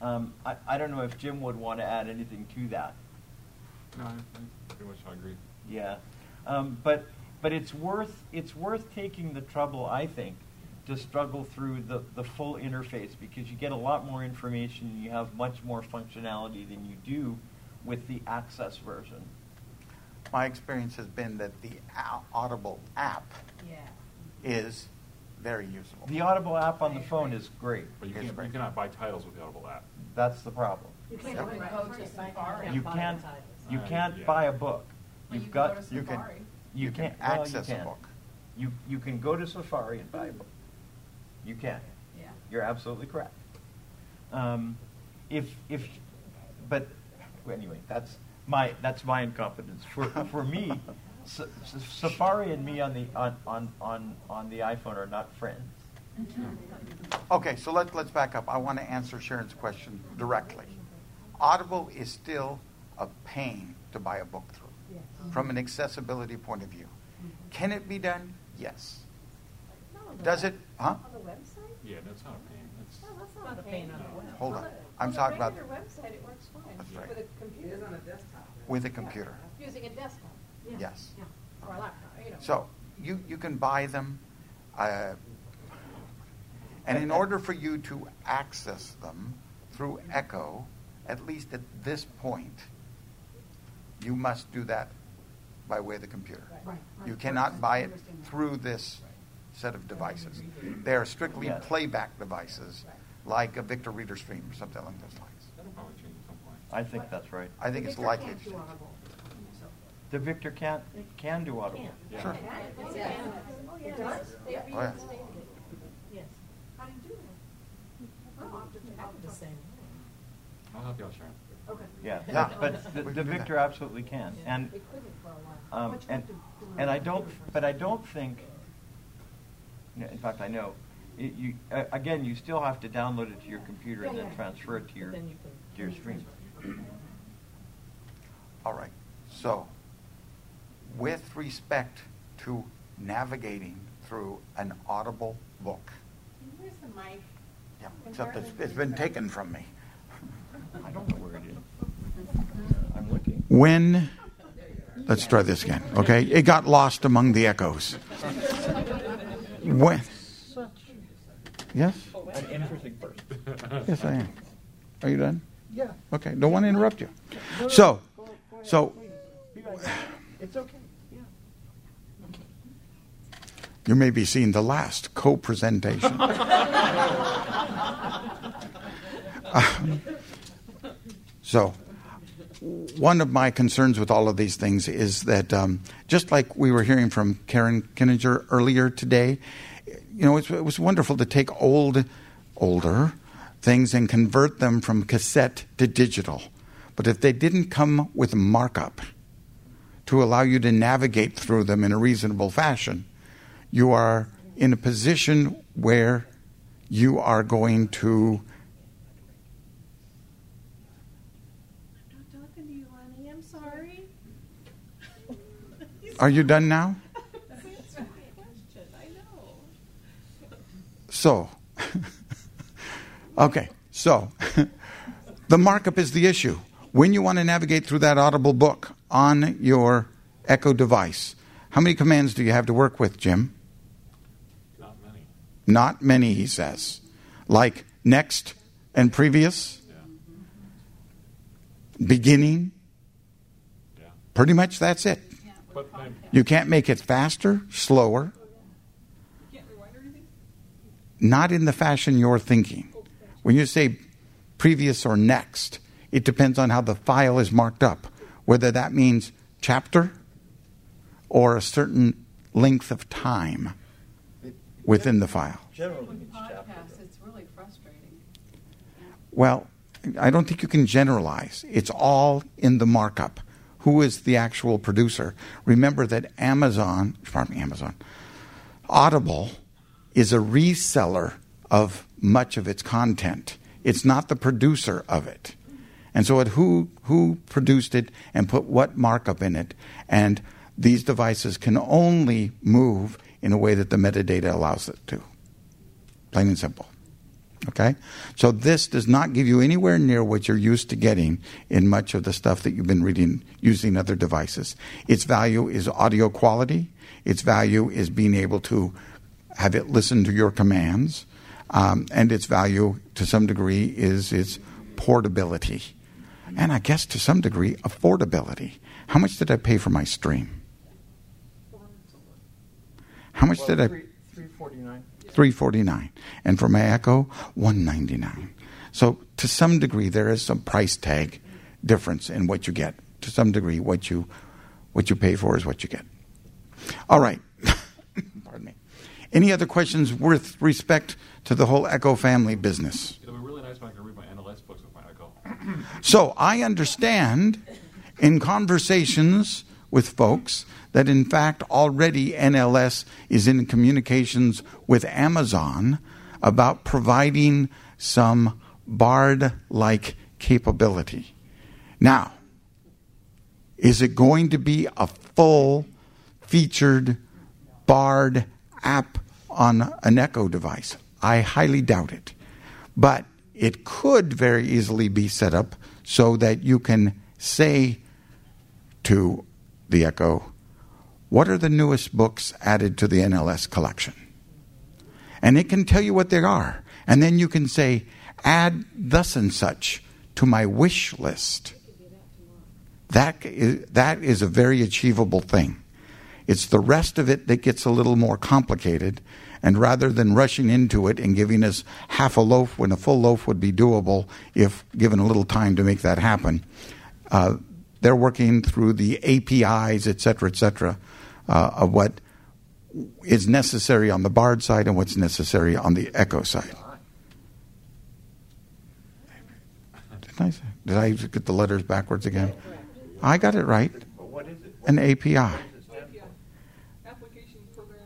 Speaker 4: Um, I, I don't know if Jim would want to add anything to that.
Speaker 7: No, I, I pretty much agree.
Speaker 4: Yeah, um, but but it's worth it's worth taking the trouble, I think, to struggle through the, the full interface because you get a lot more information and you have much more functionality than you do with the access version.
Speaker 1: my experience has been that the Audible app
Speaker 3: Yeah.
Speaker 1: is very usable.
Speaker 4: The Audible app on the phone is great.
Speaker 7: But you, can't,
Speaker 1: great.
Speaker 7: you cannot buy titles with the Audible app.
Speaker 4: That's the problem.
Speaker 3: You can't
Speaker 1: Yep.
Speaker 3: even go to
Speaker 4: You
Speaker 3: buy
Speaker 4: can't you
Speaker 7: Uh,
Speaker 4: can't
Speaker 7: yeah.
Speaker 4: buy a book.
Speaker 3: Well,
Speaker 4: You've
Speaker 3: you can
Speaker 4: got
Speaker 3: go to
Speaker 1: you can-
Speaker 4: you,
Speaker 1: you can
Speaker 4: can't well,
Speaker 1: access
Speaker 4: you
Speaker 1: a book.
Speaker 4: You you can go to Safari and buy a book. You can.
Speaker 3: Yeah.
Speaker 4: You're absolutely correct. Um, if if, but anyway, that's my that's my incompetence. For for me, Sa- Sa- Safari and me on the on, on on on the iPhone are not friends.
Speaker 1: Okay, so let, let's back up. I want to answer Sharon's question directly. Audible is still a pain to buy a book through from an accessibility point of view. Can it be done? Yes. Does it? Huh?
Speaker 3: On the website?
Speaker 7: Yeah, that's not a pain. That's,
Speaker 3: No, that's not a pain on the web.
Speaker 1: Hold on. I'm
Speaker 13: On
Speaker 1: talking about
Speaker 13: regular website, it works fine.
Speaker 1: That's right.
Speaker 13: With a computer.
Speaker 3: on a desktop.
Speaker 1: with a computer.
Speaker 13: Using a desktop. Yeah.
Speaker 1: Yes.
Speaker 13: Yeah. Or a laptop, you know.
Speaker 1: So you, you can buy them. Uh, and in order for you to access them through Echo, at least at this point, you must do that by way of the computer.
Speaker 2: Right, right.
Speaker 1: You cannot buy it through this set of devices. They are strictly
Speaker 8: Yes.
Speaker 1: playback devices, like a Victor Reader Stream or something along those lines.
Speaker 7: That'll probably change at some point.
Speaker 8: I think that's right.
Speaker 1: I think it's
Speaker 2: Victor
Speaker 1: likely to change.
Speaker 8: The Victor can can do Audible.
Speaker 1: Sure.
Speaker 13: Oh, yeah. Oh, yeah.
Speaker 2: It does?
Speaker 1: Oh, yeah.
Speaker 13: Yes.
Speaker 2: How do you do that? I'll have to- I'll have to-
Speaker 13: The same.
Speaker 7: I'll help you out, Sharon.
Speaker 2: Okay.
Speaker 8: Yeah,
Speaker 1: Yeah.
Speaker 8: but the, the Victor absolutely can, and
Speaker 13: They couldn't for a while.
Speaker 8: um, and
Speaker 2: have to do it
Speaker 8: and I don't, but I don't think. Yeah, In fact, I know. It, you uh, again, you still have to download it to your computer and then
Speaker 2: yeah.
Speaker 8: transfer it to your
Speaker 13: then you
Speaker 8: to your stream.
Speaker 1: All right. So, with respect to navigating through an audible book,
Speaker 13: Where's the mic?
Speaker 1: yeah, except it's, it's been taken from me.
Speaker 8: I don't know where it is. I'm looking.
Speaker 1: When, let's try this again, okay? It got lost among the echoes. When, yes?
Speaker 14: An interesting person.
Speaker 1: Yes, I am. Are you done?
Speaker 14: Yeah.
Speaker 1: Okay, don't want to interrupt you. So, so
Speaker 14: Be right back. It's okay.
Speaker 1: You may be seeing the last co-presentation. Um, so, one of my concerns with all of these things is that um, just like we were hearing from Karen Kinninger earlier today, you know, it it was wonderful to take old, older things and convert them from cassette to digital. But if they didn't come with markup to allow you to navigate through them in a reasonable fashion, you are in a position where you are going to
Speaker 13: I'm not talking to you, honey. I'm sorry.
Speaker 1: Are you done now?
Speaker 13: Answer my question. I know.
Speaker 1: So, okay, so the markup is the issue. When you want to navigate through that audible book on your Echo device, how many commands do you have to work with, Jim?
Speaker 7: Not many.
Speaker 1: Not many, he says. Like next and previous,
Speaker 7: Yeah.
Speaker 1: beginning,
Speaker 7: Yeah.
Speaker 1: pretty much that's it.
Speaker 7: But then,
Speaker 1: You can't make it faster, slower,
Speaker 3: Can't rewind or anything?
Speaker 1: not in the fashion you're thinking. When you say previous or next, it depends on how the file is marked up, whether that means chapter or a certain length of time within the file.
Speaker 14: Generally, it's chapter.
Speaker 3: Podcasts, it's really frustrating.
Speaker 1: Well, I don't think you can generalize. It's all in the markup. Who is the actual producer? Remember that Amazon, pardon me, Amazon, Audible is a reseller of much of its content. It's not the producer of it. And so, it, who who produced it and put what markup in it? And these devices can only move in a way that the metadata allows it to. Plain and simple. Okay? So this does not give you anywhere near what you're used to getting in much of the stuff that you've been reading using other devices. Its value is audio quality. Its value is being able to have it listen to your commands. Um, and its value, to some degree, is its portability. And I guess to some degree, affordability. How much did I pay for my stream? How much did I. 349 and for my echo 199 so to some degree there is some price tag difference in what you get. To some degree what you what you pay for is what you get. All right. Pardon me. Any other questions with respect to the whole echo family business?
Speaker 7: It'll be really nice when I can read my NLS books with my Echo.
Speaker 1: so I understand in conversations with folks that in fact already NLS is in communications with Amazon about providing some Bard like capability. Now, is it going to be a full featured Bard app on an Echo device? I highly doubt it. But it could very easily be set up so that you can say to the Echo, What are the newest books added to the NLS collection? And it can tell you what they are. And then you can say, Add thus and such to my wish list. That is, that is a very achievable thing. It's the rest of it that gets a little more complicated. And rather than rushing into it and giving us half a loaf when a full loaf would be doable if given a little time to make that happen, uh, they're working through the APIs, et cetera, et cetera, uh, of what is necessary on the Bard side and what's necessary on the Echo side. Did I, did I get the letters backwards again? I got it right. An API.
Speaker 3: Application program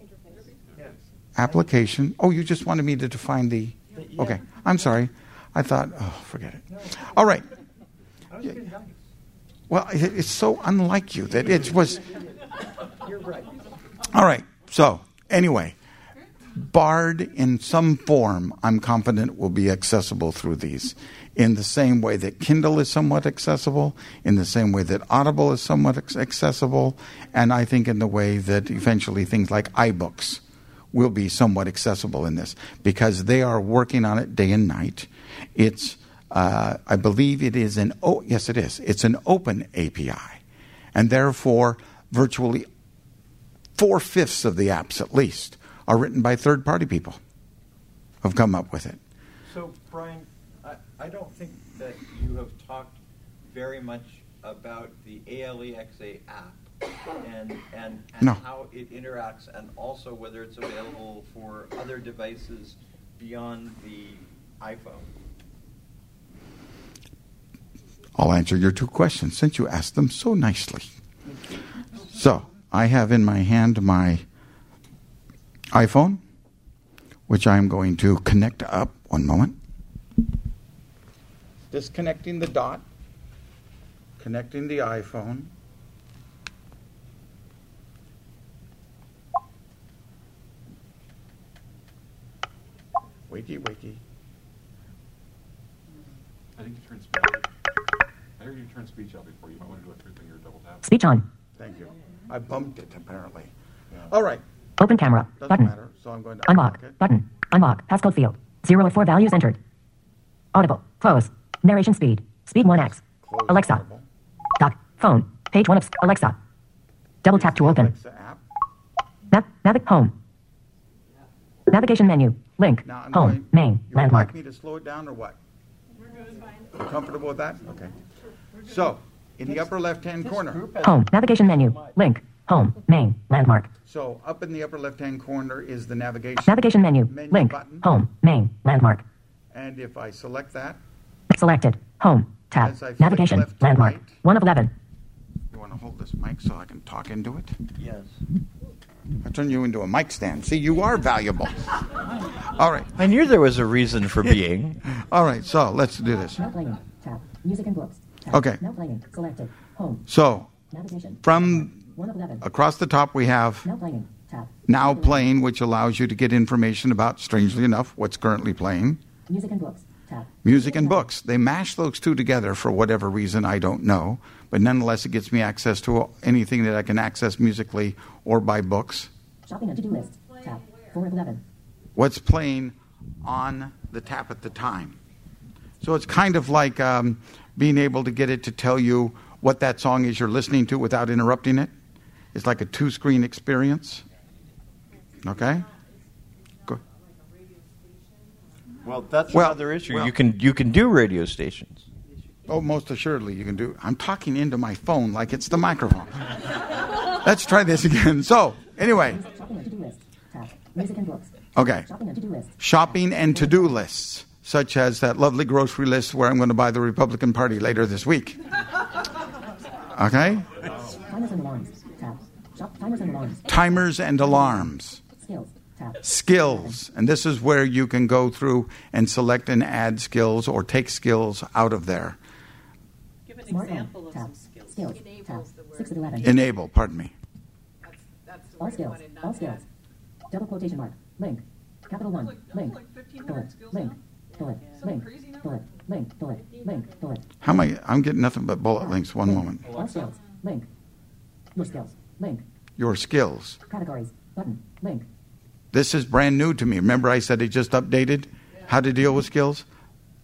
Speaker 3: interface.
Speaker 8: Yes.
Speaker 1: Application. Oh, you just wanted me to define the. Okay, I'm sorry. I thought, oh, forget it. All right. Well, it's so unlike you that it was.
Speaker 6: You're right.
Speaker 1: All right. So, anyway, Bard in some form, I'm confident, will be accessible through these. In the same way that Kindle is somewhat accessible, in the same way that Audible is somewhat accessible, and I think in the way that eventually things like iBooks will be somewhat accessible in this because they are working on it day and night. It's, uh, I believe it is an, oh, yes, it is. It's an open API. And therefore, virtually four fifths of the apps at least are written by third party people who've come up with it.
Speaker 8: So, Brian, I, I don't think that you have talked very much about the ALEXA app and, and, and
Speaker 1: No.
Speaker 8: how it interacts and also whether it's available for other devices beyond the iPhone.
Speaker 1: I'll answer your two questions since you asked them so nicely. So, I have in my hand my iPhone, which I'm going to connect up. One moment. Disconnecting the dot, connecting the iPhone. Wakey, wakey.
Speaker 7: I think you turn speech. I heard you turn speech out before. You might want to do a three-finger double tap.
Speaker 15: Speech on.
Speaker 1: Thank you. I bumped it apparently. All right.
Speaker 15: Open camera.
Speaker 1: Doesn't
Speaker 15: button.
Speaker 1: matter. So I'm going to
Speaker 15: Unlock.
Speaker 1: unlock it.
Speaker 15: Button. Unlock. Passcode field. Zero of four values entered. Audible. Close. Narration speed. Speed 1x.
Speaker 1: Close
Speaker 15: Alexa.
Speaker 1: Audible.
Speaker 15: Doc. Phone. Page 1 of Alexa. Double tap to open.
Speaker 1: Alexa app.
Speaker 15: Nav- navig home. Navigation menu. Link.
Speaker 1: Now
Speaker 15: home.
Speaker 1: going.
Speaker 15: Main.
Speaker 1: You would
Speaker 15: Landmark.
Speaker 1: like me to slow it down or what? You comfortable with that? Okay. So in the upper left-hand corner.
Speaker 15: Home. Navigation menu. Link. Home. Main. Landmark.
Speaker 1: So up in the upper left-hand corner is the navigation.
Speaker 15: Navigation menu.
Speaker 1: Menu
Speaker 15: Link.
Speaker 1: button.
Speaker 15: Home. Main. Landmark.
Speaker 1: And if I select that,
Speaker 15: Selected. Home. Tab.
Speaker 1: As I flick
Speaker 15: Navigation. Landmark.
Speaker 1: right.
Speaker 15: 1 of 11.
Speaker 1: you want to hold this mic so I can talk into it?
Speaker 8: Yes.
Speaker 1: I turn you into a mic stand. See, you are valuable. All right.
Speaker 4: I knew there was a reason for being.
Speaker 1: All right. So let's do this.
Speaker 15: Now playing. Tab. Music and books.
Speaker 1: Okay.
Speaker 15: Now playing. Selected. Home.
Speaker 1: So
Speaker 15: Navigation.
Speaker 1: from
Speaker 15: 1 of 11.
Speaker 1: across the top we have
Speaker 15: Now playing. Tab.
Speaker 1: now playing, which allows you to get information about, strangely enough, what's currently playing.
Speaker 15: Music and books. Tab.
Speaker 1: Music and books. They mash those two together for whatever reason, I don't know. But nonetheless, it gets me access to anything that I can access musically or by books.
Speaker 15: Shopping and to-do list. Tab. 4 of 11.
Speaker 1: What's playing on the tap at the time. So it's kind of like um, being able to get it to tell you what that song is you're listening to without interrupting it. It's like a two screen experience. Okay? Go.
Speaker 4: Well, that's
Speaker 1: Well-
Speaker 4: another issue.
Speaker 1: well-
Speaker 4: you can you can do radio stations.
Speaker 1: Oh, most assuredly you can do. I'm talking into my phone like it's the microphone. Let's try this again. So, anyway,
Speaker 15: Shopping and to-do list. Tab. Music and books.
Speaker 1: okay.
Speaker 15: Shopping and to-do list.
Speaker 1: Shopping and to do lists, such as that lovely grocery list where I'm going to buy the Republican Party later this week. Okay?
Speaker 15: Timers and alarms. Tab. Shop timers and alarms.
Speaker 1: Timers and alarms.
Speaker 15: Skills. Tab.
Speaker 1: Skills. And this is where you can go through and select and add skills or take skills out of there.
Speaker 3: Give an
Speaker 15: Smartphone.
Speaker 3: example of
Speaker 15: Tab.
Speaker 3: some skills.
Speaker 15: Skills. Tab.
Speaker 3: The word.
Speaker 15: 6 of 11.
Speaker 1: Enable, pardon me.
Speaker 3: That's, that's the
Speaker 15: All skills. All skills. Double quotation mark. Link. Capital 1. Link.
Speaker 3: like 15
Speaker 15: Colon.
Speaker 3: word skills
Speaker 15: Link.
Speaker 1: How am I? I'm getting nothing but bullet links. One moment.
Speaker 15: All skills, link. Your skills, link.
Speaker 1: Your skills.
Speaker 15: Categories, button, link.
Speaker 1: This is brand new to me. Remember, I said it just updated how to deal with skills?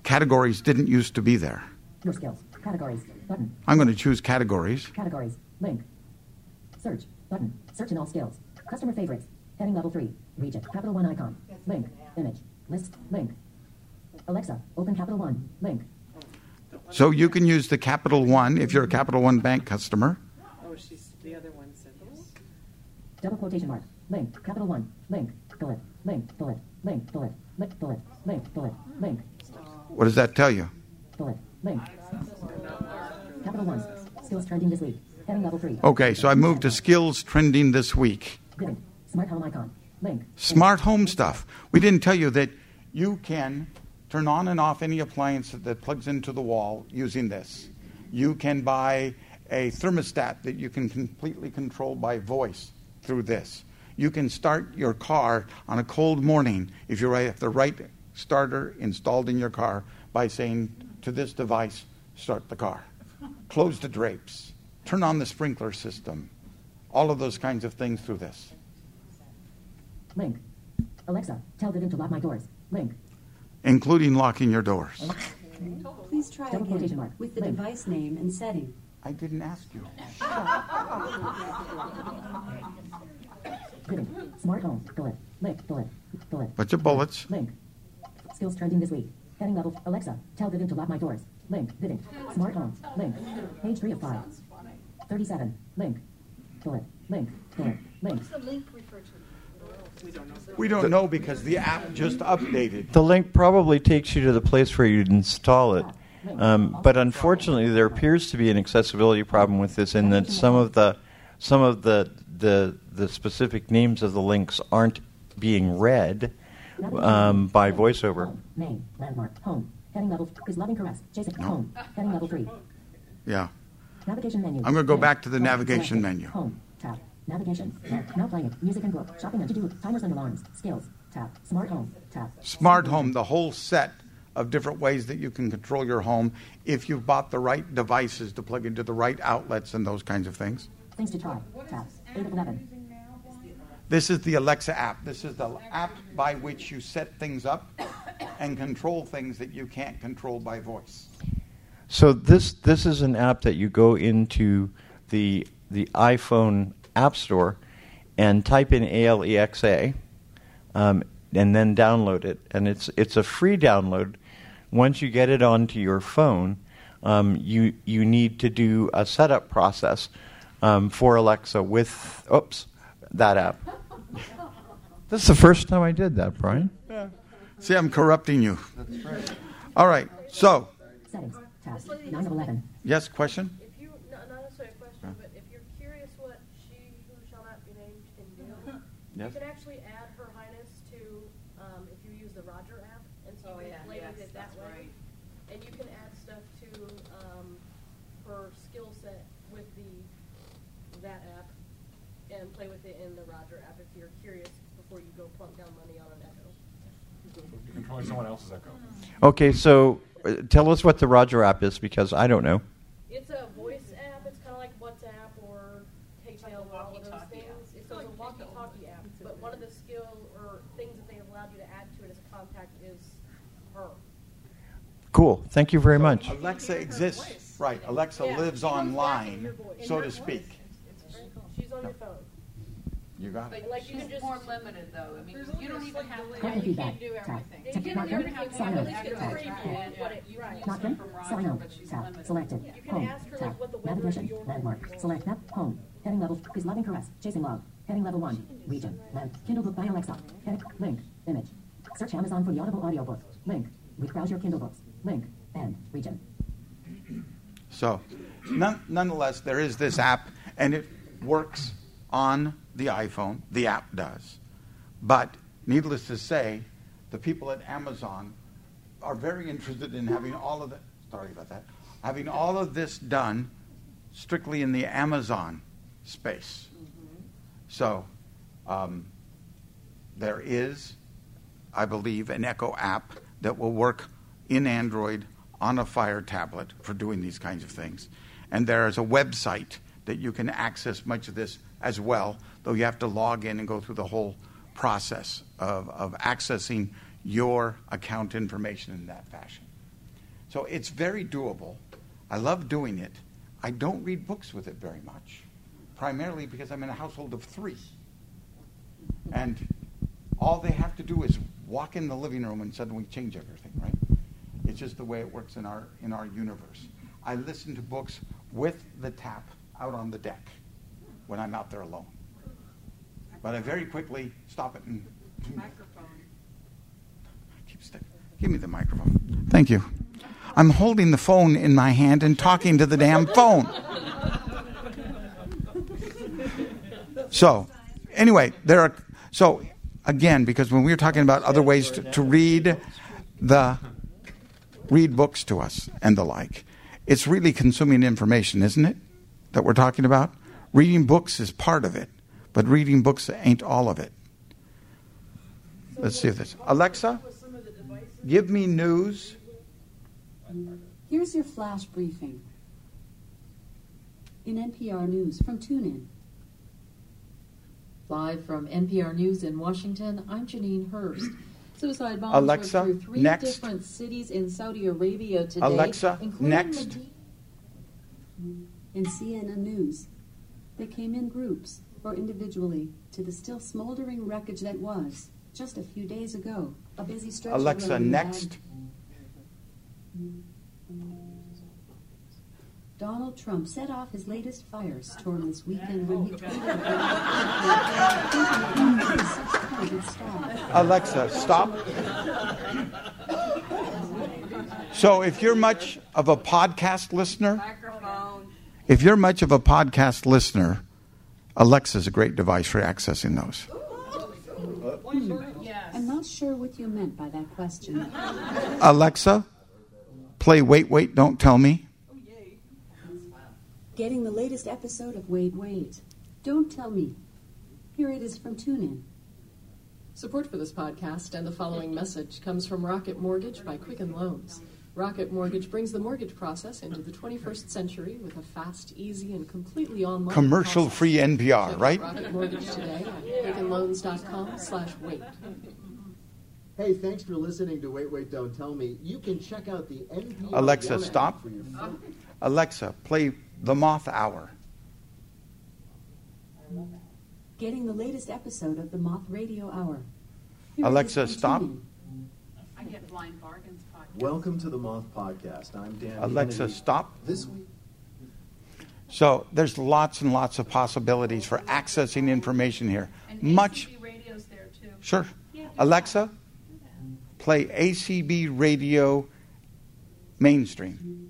Speaker 1: Categories didn't used to be there.
Speaker 15: Your skills, categories, button.
Speaker 1: I'm going to choose categories.
Speaker 15: Categories, link. Search, button. Search in all skills. Customer favorites. Heading level 3. Region. Capital 1 icon. Link. Image. List. Link. Alexa, open Capital One. Link.
Speaker 1: So you can use the Capital One if you're a Capital One bank customer.
Speaker 3: Oh, she's, the other one said this.
Speaker 15: Double quotation mark. Link. Capital One. Link. Bullet. Link. Bullet. Link. Bullet. Link. Bullet. Link. Bullet. Link.
Speaker 1: What does that tell you?
Speaker 15: Bullet. Link. Capital One. Skills trending this week. Heading level 3.
Speaker 1: Okay, so I moved to skills trending this week.
Speaker 15: Bidding. Smart home icon. Link.
Speaker 1: Smart home stuff. We didn't tell you that you can turn on and off any appliance that plugs into the wall using this. You can buy a thermostat that you can completely control by voice through this. You can start your car on a cold morning if you have the right starter installed in your car by saying to this device, start the car. Close the drapes. Turn on the sprinkler system. All of those kinds of things through this.
Speaker 15: Link. Alexa, tell Vivint to lock my doors. Link.
Speaker 1: Including locking your doors.
Speaker 5: Please try again with the device name and setting.
Speaker 1: I didn't ask you.
Speaker 15: Bidding. Smart home. Bullet. Link. Bullet. Bullet.
Speaker 1: Bunch of bullets.
Speaker 15: Link. Skills trending this week. Heading level. Alexa, tell Vivint to lock my doors. Link. Bidding. Smart home. Link. Page 3 of 5. 37. Link. Bullet. Link. Bullet. Link.
Speaker 2: What's the link refer to?
Speaker 1: We don't know because the app just updated.
Speaker 4: The link probably takes you to the place where you'd install it. Um, but unfortunately, there appears to be an accessibility problem with this in that some of the some of the the, the specific names of the links aren't being read um, by voiceover.
Speaker 15: Name. Landmark. Home. Heading level. Is loving caress. Jason. Home. Heading level 3.
Speaker 1: Yeah.
Speaker 15: Navigation menu.
Speaker 1: I'm gonna go back to the navigation menu.
Speaker 15: Home. Tab. Navigation. Link. Now playing. Music and book. Shopping and to do. Timers and alarms. Skills. Tab. Smart home. Tab.
Speaker 1: Smart home, the whole set of different ways that you can control your home if you've bought the right devices to plug into the right outlets and those kinds of things.
Speaker 15: Things to try. Tab. 8 of 11.
Speaker 1: This is the Alexa app. This is the app by which you set things up and control things that you can't control by voice.
Speaker 4: So this this is an app that you go into the the iPhone App Store and type in ALEXA, um, and then download it. And it's it's a free download. Once you get it onto your phone, um, you you need to do a setup process um, for Alexa with oops that app. This is the first time I did that, Brian. Yeah.
Speaker 1: See, I'm corrupting you. That's right. All right. So,
Speaker 15: Settings. Tab. 9 of 11.
Speaker 1: yes, question?
Speaker 13: If you, not, not necessarily a question, but if you're curious what she who shall not be named can do,
Speaker 1: Yes.
Speaker 13: you can actually add Her Highness to, um, if you use the Roger app, and so
Speaker 3: Oh,
Speaker 13: you
Speaker 3: yeah,
Speaker 13: can play with
Speaker 3: yes,
Speaker 13: it that
Speaker 3: that's
Speaker 13: way.
Speaker 3: right.
Speaker 13: And you can add stuff to, um, her skill set with the, that app, and play with it in the Roger app if you're curious before you go plunk down money on an Echo.
Speaker 7: You're controlling someone else's echo.
Speaker 4: Okay, so uh, tell us what the Roger app is because I don't know.
Speaker 13: It's a voice app. It's kind of like WhatsApp or Paypal or all of those things. It's a walkie-talkie app. But one of the skill or things that they allowed you to add to it as a contact is her.
Speaker 4: Cool. Thank you very much.
Speaker 1: Alexa exists. Right. Alexa
Speaker 13: Yeah,
Speaker 1: lives
Speaker 13: she comes back in
Speaker 1: online, so to
Speaker 13: her
Speaker 1: speak.
Speaker 13: She's on your phone.
Speaker 1: You got it.
Speaker 3: But
Speaker 13: Like,
Speaker 3: like
Speaker 13: you can just-
Speaker 3: more limited though. I mean, you don't even have to.
Speaker 15: Content
Speaker 3: You
Speaker 15: feedback.
Speaker 3: can't do
Speaker 15: Tab.
Speaker 3: everything.
Speaker 13: You don't even have to
Speaker 15: Sign
Speaker 13: at
Speaker 15: up.
Speaker 13: least get a
Speaker 15: Tab.
Speaker 13: preview of what it, right.
Speaker 15: Not in. Sign out. Selected.
Speaker 13: You can
Speaker 15: Home.
Speaker 13: ask her, like,
Speaker 15: Tab.
Speaker 13: what the weather
Speaker 15: Navigation. Landmark.
Speaker 13: home
Speaker 15: Select map. Home. Heading level. Is loving caress. Chasing log. Heading level 1. Region. Land. Kindle book by Alexa. Head. Link. Image. Search Amazon for the Audible audiobook. Link. Read browse your Kindle books. Link. and Region.
Speaker 1: So, none, nonetheless, there is this app, and it works on the iPhone. The app does. But, needless to say, the people at Amazon are very interested in having all of the, sorry about that, having all of this done strictly in the Amazon space. So, um, there is, I believe, an Echo app that will work in Android on a Fire tablet for doing these kinds of things. And there is a website that you can access much of this as well, though you have to log in and go through the whole process of, of accessing your account information in that fashion. So it's very doable. I love doing it. I don't read books with it very much, primarily because I'm in a household of three. And all they have to do is walk in the living room and suddenly change everything, right? It's just the way it works in our in our universe. I listen to books with the tap out on the deck when I'm out there alone. But I very quickly stop it and
Speaker 2: Microphone.
Speaker 1: keep stick. Give me the microphone. Thank you. I'm holding the phone in my hand and talking to the damn phone. So, anyway, there are so again because when we were talking about other ways to, to read the read books to us and the like, it's really consuming information, isn't it? That we're talking about. Reading books is part of it, but reading books ain't all of it. Let's see this Alexa, give me news.
Speaker 5: Here's your flash briefing. In NPR News from TuneIn.
Speaker 3: Live from NPR News in Washington, I'm Janine Herbst. Suicide bombs
Speaker 1: Alexa,
Speaker 3: through three
Speaker 1: next.
Speaker 3: different cities in Saudi Arabia today.
Speaker 1: Alexa,
Speaker 3: including
Speaker 1: next.
Speaker 5: In CNN News. They came in groups or individually to the still smoldering wreckage that was, just a few days ago, a busy stretch of
Speaker 1: Alexa, next.
Speaker 5: Donald Trump set off his latest firestorm this weekend when he tweeted
Speaker 1: Alexa, stop. So, if you're much of a podcast listener, if you're much of a podcast listener, Alexa's a great device for accessing those.
Speaker 5: I'm not sure what you meant by that question.
Speaker 1: Alexa, play Wait, Wait, Don't Tell Me.
Speaker 5: Getting the latest episode of Wait, Wait. Don't tell me. Here it is from TuneIn.
Speaker 3: Support for this podcast and the following message comes from Rocket Mortgage by Quicken Loans. Rocket Mortgage brings the mortgage process into the 21st century with a fast, easy, and completely online
Speaker 1: commercial free NPR,
Speaker 3: Check
Speaker 1: right?
Speaker 3: Rocket Mortgage today at quickenloans.com slash wait.
Speaker 16: Hey, thanks for listening to Wait, Wait, Don't Tell Me. You can check out the NPR
Speaker 1: Alexa, stop.
Speaker 16: for your.
Speaker 1: Alexa, play The Moth Hour.
Speaker 5: Getting the latest episode of the Moth Radio Hour. Here
Speaker 1: Alexa, stop.
Speaker 2: I get blind bargains podcast.
Speaker 16: Welcome to the Moth Podcast. I'm Dan.
Speaker 1: Alexa,
Speaker 16: Kennedy.
Speaker 1: stop.
Speaker 16: This week.
Speaker 1: So, there's lots and lots of possibilities for accessing information here. Much.
Speaker 13: ACB radio's there too.
Speaker 1: Sure. Alexa, play ACB radio mainstream.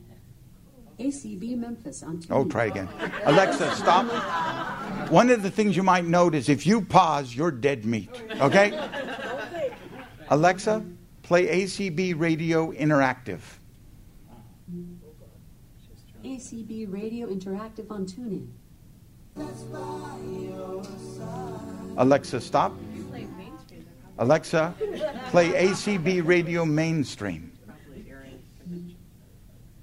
Speaker 5: ACB Memphis on TuneIn.
Speaker 1: Oh, try again. Alexa, stop. One of the things you might note is if you pause, you're dead meat. Okay? Alexa, play ACB radio interactive.
Speaker 5: ACB Radio Interactive on TuneIn.
Speaker 1: Alexa, stop. Alexa, play ACB radio mainstream.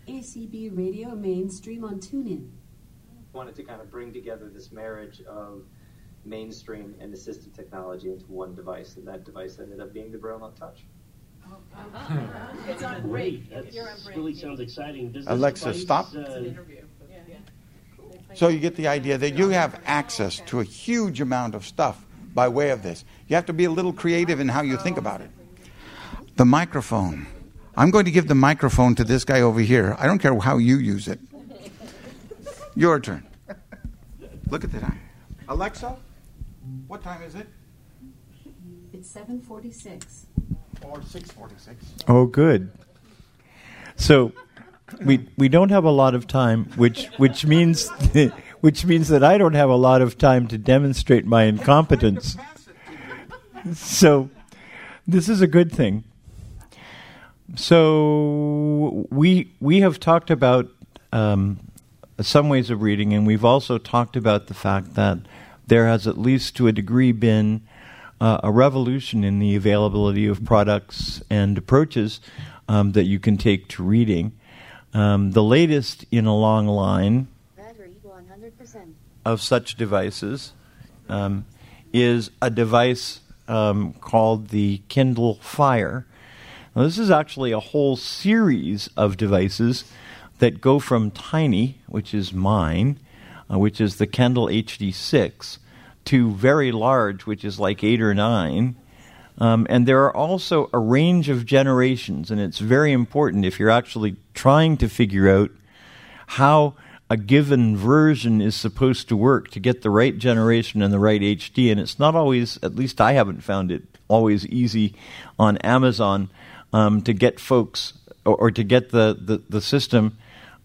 Speaker 5: ACB Radio Mainstream on TuneIn.
Speaker 17: wanted to kind of bring together this marriage of mainstream and assistive technology into one device, and that device ended up being the BrailleNote Touch.
Speaker 13: It's on
Speaker 18: Great.
Speaker 13: break.
Speaker 18: That
Speaker 13: You're
Speaker 18: really sounds exciting. Does
Speaker 1: Alexa,
Speaker 18: device,
Speaker 1: stop.
Speaker 18: uh,
Speaker 1: So you get the idea that you have access to a huge amount of stuff by way of this. You have to be a little creative in how you think about it. The microphone. I'm going to give the microphone to this guy over here. I don't care how you use it. Your turn. Look at the time. Alexa, what time is it?
Speaker 5: It's 746.
Speaker 1: Or 646.
Speaker 4: Oh, good. So we we don't have a lot of time, which which means which means that I don't have a lot of time to demonstrate my incompetence. So this is a good thing. So we we have talked about um, some ways of reading, and we've also talked about the fact that there has at least to a degree been uh, a revolution in the availability of products and approaches um, that you can take to reading. Um, the latest in a long line of such devices um, is a device um, called the Kindle Fire. Now, this is actually a whole series of devices that go from tiny, which is mine, uh, which is the Kindle HD6, to very large, which is like eight or nine. Um, and there are also a range of generations, and it's very important if you're actually trying to figure out how a given version is supposed to work to get the right generation and the right HD. And it's not always, at least I haven't found it always easy on Amazon um, to get folks or, or to get the, the, the system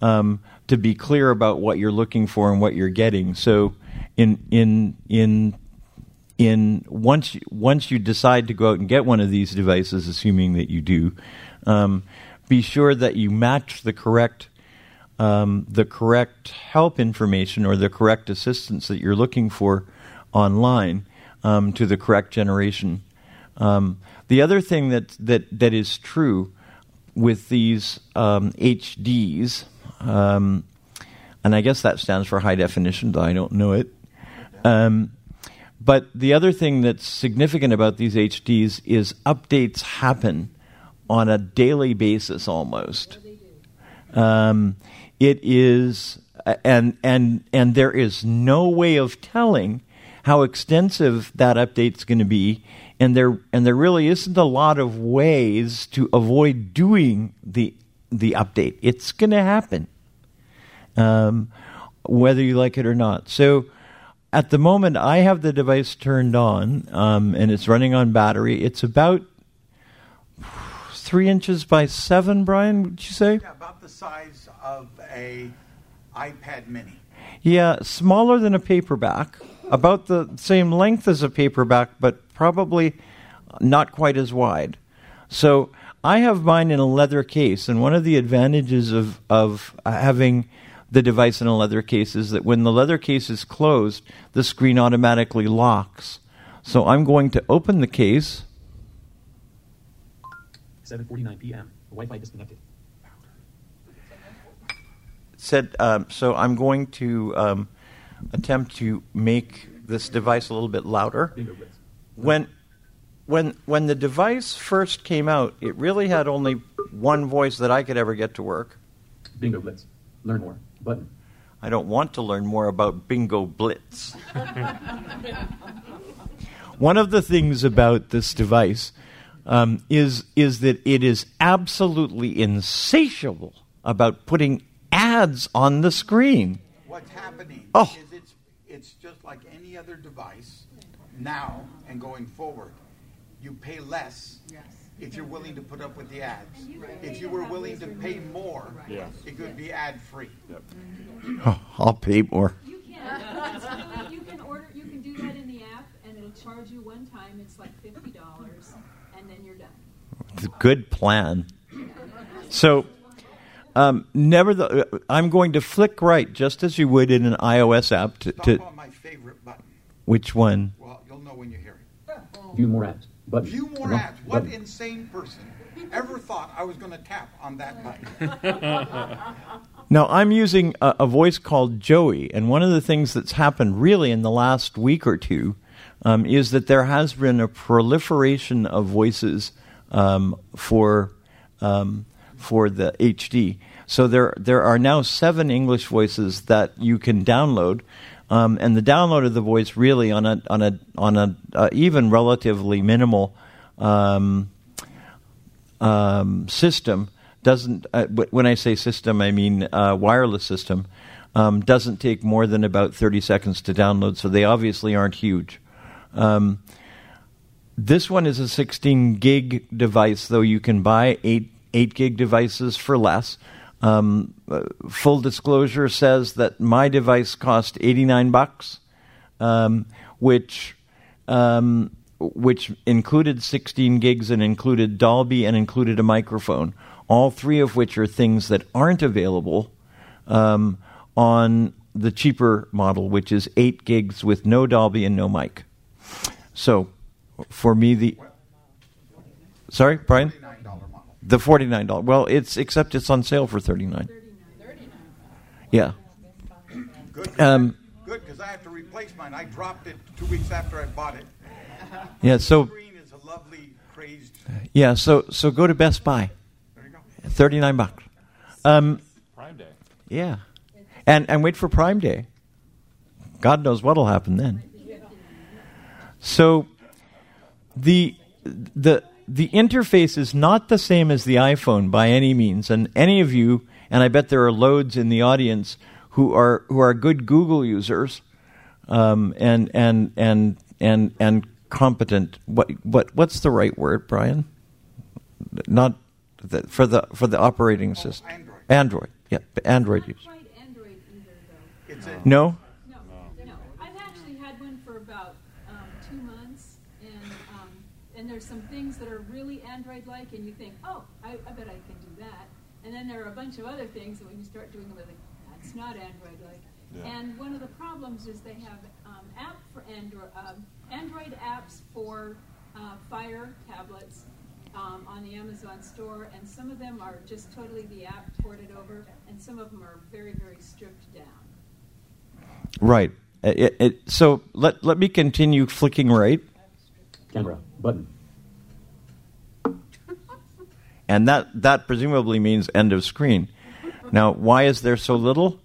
Speaker 4: um, to be clear about what you're looking for and what you're getting. So in in in in once once you decide to go out and get one of these devices, assuming that you do, um, be sure that you match the correct um, the correct help information or the correct assistance that you're looking for online um, to the correct generation. Um, the other thing that that that is true with these um, HDs, um, and I guess that stands for high definition, though I don't know it. Um, but the other thing that's significant about these HDs is updates happen on a daily basis almost. Um, it is, and and and there is no way of telling how extensive that update's going to be, and there and there really isn't a lot of ways to avoid doing the the update. It's going to happen, um, whether you like it or not. So. At the moment, I have the device turned on, um, and it's running on battery. It's about three inches by seven. Brian, would you say?
Speaker 1: Yeah, about the size of a iPad Mini.
Speaker 4: Yeah, smaller than a paperback, about the same length as a paperback, but probably not quite as wide. So I have mine in a leather case, and one of the advantages of of having the device in a leather case is that when the leather case is closed, the screen automatically locks. So I'm going to open the case.
Speaker 19: 7:49 p.m. Wi-Fi disconnected.
Speaker 4: said um, so i'm going to um, attempt to make this device a little bit louder when when when the device first came out it really had only one voice that i could ever get to work
Speaker 19: Bingo Blitz. Learn more. Button.
Speaker 4: i don't want to learn more about bingo blitz one of the things about this device um, is is that it is absolutely insatiable about putting ads on the screen.
Speaker 1: What's happening
Speaker 4: Oh.
Speaker 1: is it's it's just like any other device now and going forward. You pay less if you're willing to put up with the ads. If you were willing to pay more,
Speaker 7: Yeah.
Speaker 1: it could be ad free.
Speaker 4: Oh, I'll pay more.
Speaker 2: You can order, you can do that in the app, and it'll charge you one time, it's like fifty dollars, and then you're done.
Speaker 4: It's a good plan. So, um, never the, I'm going to flick right just as you would in an iOS app. To,
Speaker 1: Stop
Speaker 4: to
Speaker 1: on my favorite button.
Speaker 4: Which one?
Speaker 1: Well, you'll know when you hear it.
Speaker 19: View more ads. Button.
Speaker 1: View more ads. What
Speaker 19: button.
Speaker 1: insane person ever thought I was going to tap on that button?
Speaker 4: Now, I'm using a, a voice called Joey, and one of the things that's happened really in the last week or two um, is that there has been a proliferation of voices um, for um, for the HD. So there there are now seven English voices that you can download, um, and the download of the voice really on a on a on a uh, even relatively minimal. Um, um, system doesn't. Uh, when I say system, I mean uh, wireless system. Um, doesn't take more than about thirty seconds to download, so they obviously aren't huge. Um, this one is a 16 gig device, though you can buy eight eight gig devices for less. Um, uh, full disclosure says that my device cost 89 bucks, um, which um, which included 16 gigs and included Dolby and included a microphone. All three of which are things that aren't available um, on the cheaper model, which is 8 gigs with no Dolby and no mic. So, for me the. Sorry, Brian. The forty nine dollar. Well, it's except it's on sale for thirty nine. Yeah.
Speaker 1: Good.
Speaker 4: Um,
Speaker 1: Good, because I have to replace mine. I dropped it two weeks after I bought it.
Speaker 4: Yeah, so-
Speaker 1: Green is a lovely crazed.
Speaker 4: Yeah, so so go to Best Buy. Thirty nine bucks. Um,
Speaker 7: Prime Day.
Speaker 4: yeah, and and wait for Prime Day. God knows what'll happen then. So the the the interface is not the same as the iPhone by any means, and any of you, and I bet there are loads in the audience who are who are good Google users, um, and and and and and competent. What what what's the right word, Brian? Not the, for the for the operating system. Android. Android. Yeah, Android use.
Speaker 1: It's a,
Speaker 4: No.
Speaker 11: No, no. I've actually had one for about um, two months, and um, and there's some things that are really Android-like, and you think, oh, I, I bet I can do that. And then there are a bunch of other things that when you start doing them, it's like, that's not Android-like.
Speaker 20: Yeah.
Speaker 11: And one of the problems is they have um, app for Android, um, Android apps for uh, Fire tablets um, on the Amazon store, and some of them are just totally the app ported over, and some of them are very, very stripped down.
Speaker 4: Right. It, it, so let let me continue flicking right,
Speaker 19: Camera. Button.
Speaker 4: And that that presumably means end of screen. Now, why is there so little?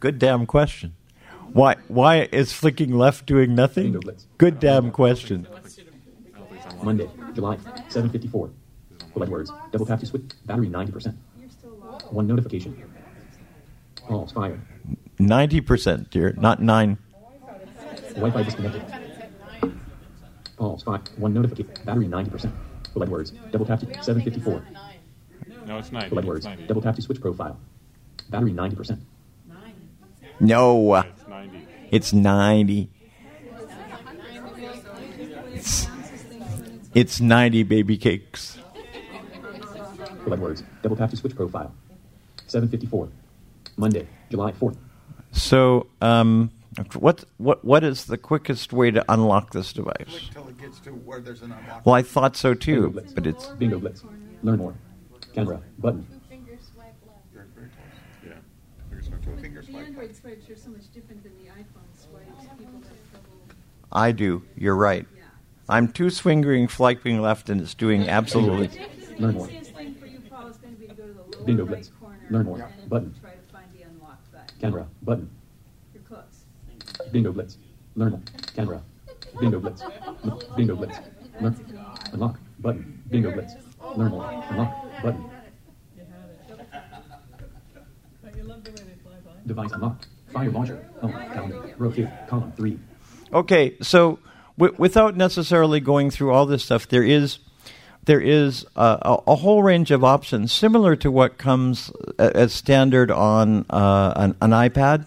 Speaker 4: Good damn question. Why why is flicking left doing nothing? Good damn question.
Speaker 19: Monday, July, 7:54. Select words. Double tap to switch. Battery 90%. One notification. Pause. Fire.
Speaker 4: Ninety percent, dear, not nine.
Speaker 19: Wi-Fi disconnected. Pause. Fire. One notification. Battery 90%. Select words. Double tap to 7:54.
Speaker 7: No, it's 90.
Speaker 19: Select words.
Speaker 7: It's 90.
Speaker 19: Double tap to switch profile. Battery 90%.
Speaker 4: No, uh,
Speaker 7: It's 90.
Speaker 4: it's ninety. It's, it's ninety baby cakes.
Speaker 19: Select words. Double tap to switch profile. 7:54. Monday, July 4th.
Speaker 4: So, um, what what what is the quickest way to unlock this device?
Speaker 1: Till it gets to where there's an unlock.
Speaker 4: Well, I thought so too,
Speaker 19: Blitz.
Speaker 4: but it's
Speaker 19: Bingo Blitz. Learn more. Camera. Button.
Speaker 7: Yeah.
Speaker 11: The Android swipes are so much different than the iPhone swipes. People have trouble.
Speaker 4: I do. You're right. I'm two swinging, swiping left, and it's doing absolutely.
Speaker 19: Learn more.
Speaker 11: The easiest thing for you, Paul, is going to be to go to the lower
Speaker 19: Bingo
Speaker 11: right
Speaker 19: Blitz.
Speaker 11: corner
Speaker 19: Learn more.
Speaker 11: and
Speaker 19: Button.
Speaker 11: try to find the unlock button.
Speaker 19: Camera. Button. Bingo Blitz. Learn more. Camera. Bingo Blitz. Bingo Blitz. Learn. Unlock. Button. Bingo Blitz. Learn more. Unlock. Button. Device unlocked. Fire launcher. Home. Calendar. Row 2. Column 3.
Speaker 4: Okay, so w- without necessarily going through all this stuff, there is there is a, a, a whole range of options similar to what comes as standard on uh, an, an iPad.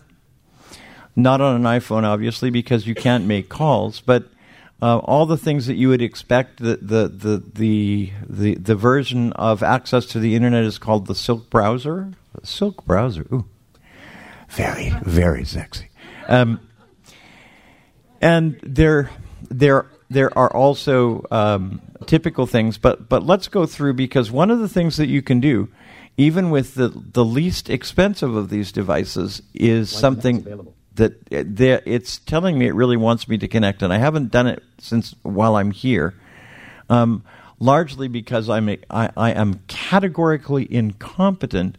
Speaker 4: Not on an iPhone, obviously, because you can't make calls, but uh, all the things that you would expect. The, the the the the the version of access to the internet is called the Silk browser. Silk browser. Ooh, very very sexy. Um, and there there there are also um, typical things but but let's go through because one of the things that you can do even with the the least expensive of these devices is
Speaker 19: Wi-Fi
Speaker 4: something
Speaker 19: available.
Speaker 4: That it's telling me it really wants me to connect and I haven't done it since while I'm here um, largely because I'm a, I, I am categorically incompetent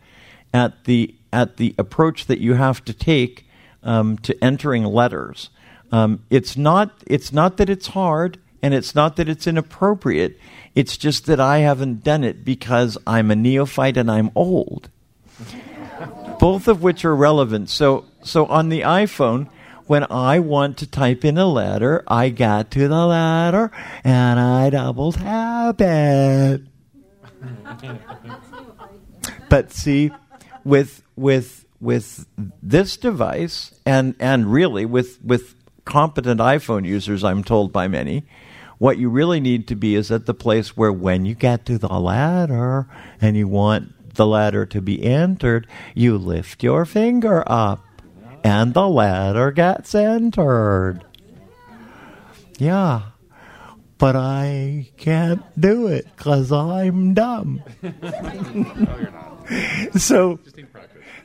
Speaker 4: at the at the approach that you have to take um, to entering letters. Um, it's not it's not that it's hard and it's not that it's inappropriate. It's just that I haven't done it because I'm a neophyte and I'm old. Both of which are relevant. So so on the iPhone, when I want to type in a letter, I got to the letter and I double tap it. But see, with with with this device and and really with with competent iPhone users, I'm told by many, what you really need to be is at the place where when you get to the ladder and you want the ladder to be entered, you lift your finger up and the letter gets entered. Yeah, but I can't do it because I'm dumb. You're not. So,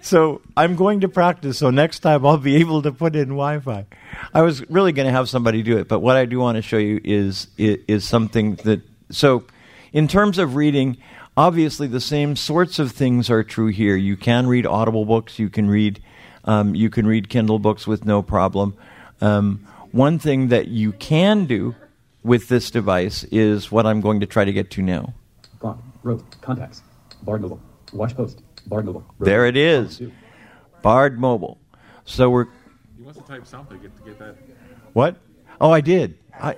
Speaker 4: so I'm going to practice. So next time I'll be able to put in Wi-Fi. I was really going to have somebody do it, but what I do want to show you is is, is something that. So, in terms of reading, obviously the same sorts of things are true here. You can read Audible books. You can read. Um, you can read Kindle books with no problem. Um, one thing that you can do with this device is what I'm going to try to get to now.
Speaker 19: Clock, road, contacts, Bard Mobile, watch post, Bard Mobile. road,
Speaker 4: There it is, Bard Mobile. So we're
Speaker 7: You must have typed something to get, that.
Speaker 4: what? Oh, I did. I,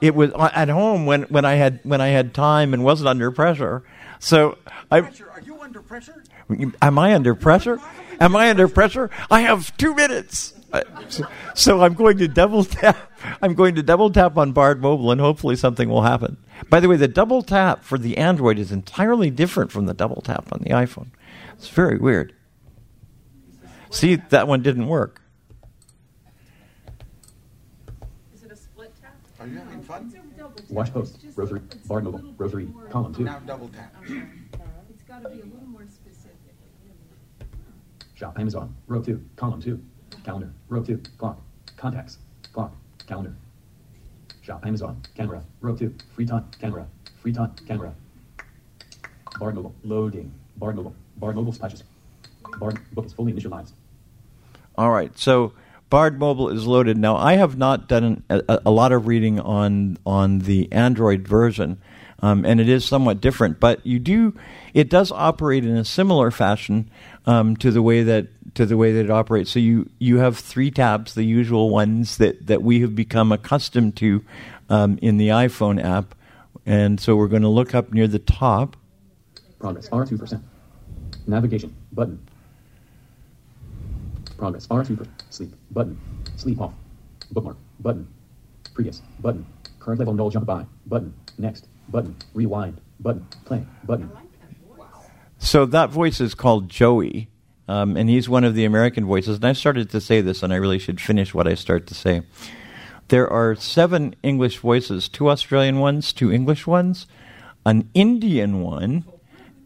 Speaker 4: it was uh, at home when, when I had when I had time and wasn't under pressure. So I
Speaker 1: Are you under pressure?
Speaker 4: Am I under pressure? Am I under pressure? I have two minutes. So, so I'm going to double tap. I'm going to double tap on Bard Mobile, and hopefully something will happen. By the way, the double tap for the Android is entirely different from the double tap on the iPhone. It's very weird. See, that one didn't work.
Speaker 11: Is it a split tap?
Speaker 1: Are you having fun?
Speaker 19: Watch post, row three, Bard Mobile, row three, column two.
Speaker 1: Now double tap.
Speaker 11: It's got to be a little more specific.
Speaker 19: Shop Amazon, row two, column two. Calendar, row two, clock. Contacts, clock, calendar. Shop Amazon, camera, row two, free time, camera, free time, camera. Bard Mobile, loading. Bard Mobile, Bard Mobile splashes. Bard book is fully initialized.
Speaker 4: All right, so Bard Mobile is loaded now. I have not done a, a lot of reading on on the Android version, um, and it is somewhat different. But you do, it does operate in a similar fashion um, to the way that to the way that it operates. So you you have three tabs, the usual ones that that we have become accustomed to um, in the iPhone app, and so we're going to look up near the top.
Speaker 19: Progress, R2%. Navigation, button. Progress, R2%. Sleep, button. Sleep off. Bookmark, button. Previous, button. Current level null jump by, button. Next, button. Rewind, button. Play, button.
Speaker 4: So that voice is called Joey, um, and he's one of the American voices. And I started to say this, and I really should finish what I start to say. There are seven English voices two Australian ones, two English ones, an Indian one,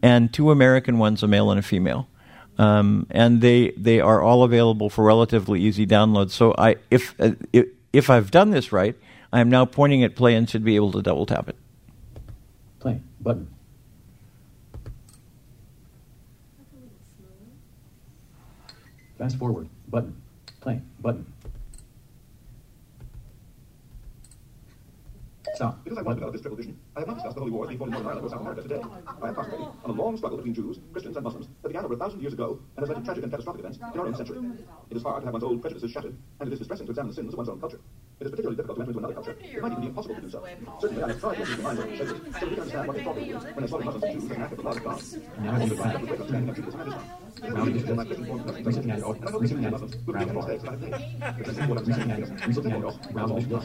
Speaker 4: and two American ones, a male and a female. Um, and they they are all available for relatively easy download. So I if uh, if, if I've done this right, I am now pointing at play and should be able to double tap it.
Speaker 19: Play, button. Fast forward, button. Play, button.
Speaker 20: Because I want to develop this triple vision, I have not discussed the holy wars before in Northern Ireland or South America today. I have concentrated on a long struggle between Jews, Christians, and Muslims that began over a thousand years ago and has led to tragic and catastrophic events in our own century. It is hard to have one's old prejudices shattered, and it is distressing to examine the sins of one's own culture. It is particularly difficult to enter into another culture. It might even be impossible to do so. Certainly, I have tried to so that we can understand what when they saw the Muslims and Jews as an act of the of God.
Speaker 19: Now
Speaker 20: And
Speaker 19: in
Speaker 20: the
Speaker 19: the
Speaker 20: fact
Speaker 19: back.
Speaker 20: that the great understanding of Judaism and Islam.
Speaker 19: Round
Speaker 20: It is
Speaker 19: digital.
Speaker 20: my Christian form of nothing.
Speaker 19: Recent
Speaker 20: And I hope
Speaker 19: handles.
Speaker 20: that
Speaker 19: Recent
Speaker 20: the
Speaker 19: handles.
Speaker 20: Muslims will
Speaker 19: Round
Speaker 20: begin to
Speaker 19: digital.
Speaker 20: that I think. This is what
Speaker 19: Recent
Speaker 20: understanding
Speaker 19: handles.
Speaker 20: is.
Speaker 19: Recent handles. Round digital.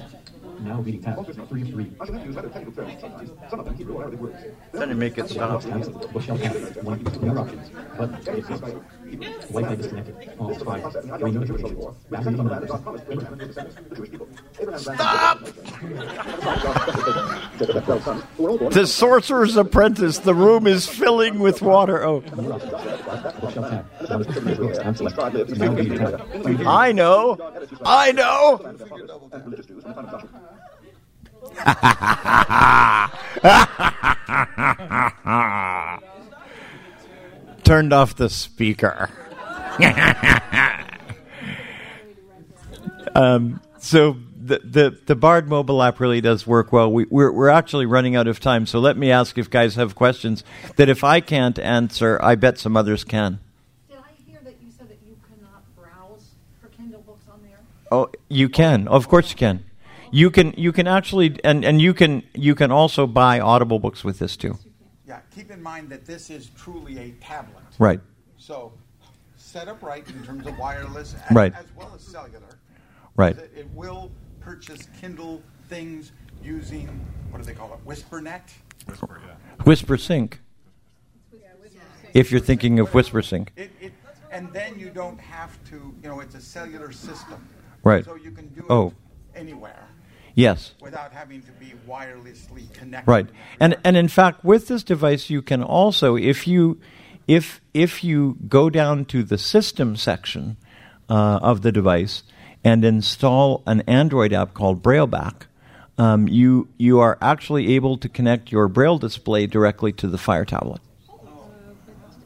Speaker 19: Now reading tab. Three of three.
Speaker 20: I shall have to use technical terms sometimes. Some of them Hebrew or Arabic words.
Speaker 4: Then you make it stop.
Speaker 19: Tabs. Bookshelf tab. One. More options. Button. Eight six. Wi-Fi disconnected. Off. Five. Three notifications. Battery on nine percent.
Speaker 4: Stop! The Sorcerer's Apprentice. The room is filling with water. Oh,
Speaker 19: Bookshelf tab. Tab select. Now reading tab.
Speaker 4: I know. I know. Turned off the speaker. um, so the, the the Bard mobile app really does work well. We, we're we're actually running out of time, so let me ask if guys have questions that if I can't answer, I bet some others can.
Speaker 2: Did I hear that you said that you cannot browse for Kindle books on there?
Speaker 4: Oh, you can. Of course you can. You can you can actually and, and you can you can also buy Audible books with this too.
Speaker 1: Yeah, keep in mind that this is truly a tablet.
Speaker 4: Right.
Speaker 1: So, set up right in terms of wireless, as,
Speaker 4: Right.
Speaker 1: as well as cellular.
Speaker 4: Right.
Speaker 1: It, it will purchase Kindle things using what do they call it? WhisperNet.
Speaker 7: Whisper, yeah.
Speaker 4: Whisper Sync. If you're thinking of Whisper Sync.
Speaker 1: It, it, and then you don't have to, you know, it's a cellular system.
Speaker 4: Right.
Speaker 1: So you can do oh. it
Speaker 4: Oh.
Speaker 1: anywhere.
Speaker 4: Yes.
Speaker 1: Without having to be wirelessly connected.
Speaker 4: Right. And and in fact with this device you can also if you if if you go down to the system section uh, of the device and install an Android app called BrailleBack, um, you you are actually able to connect your Braille display directly to the Fire tablet.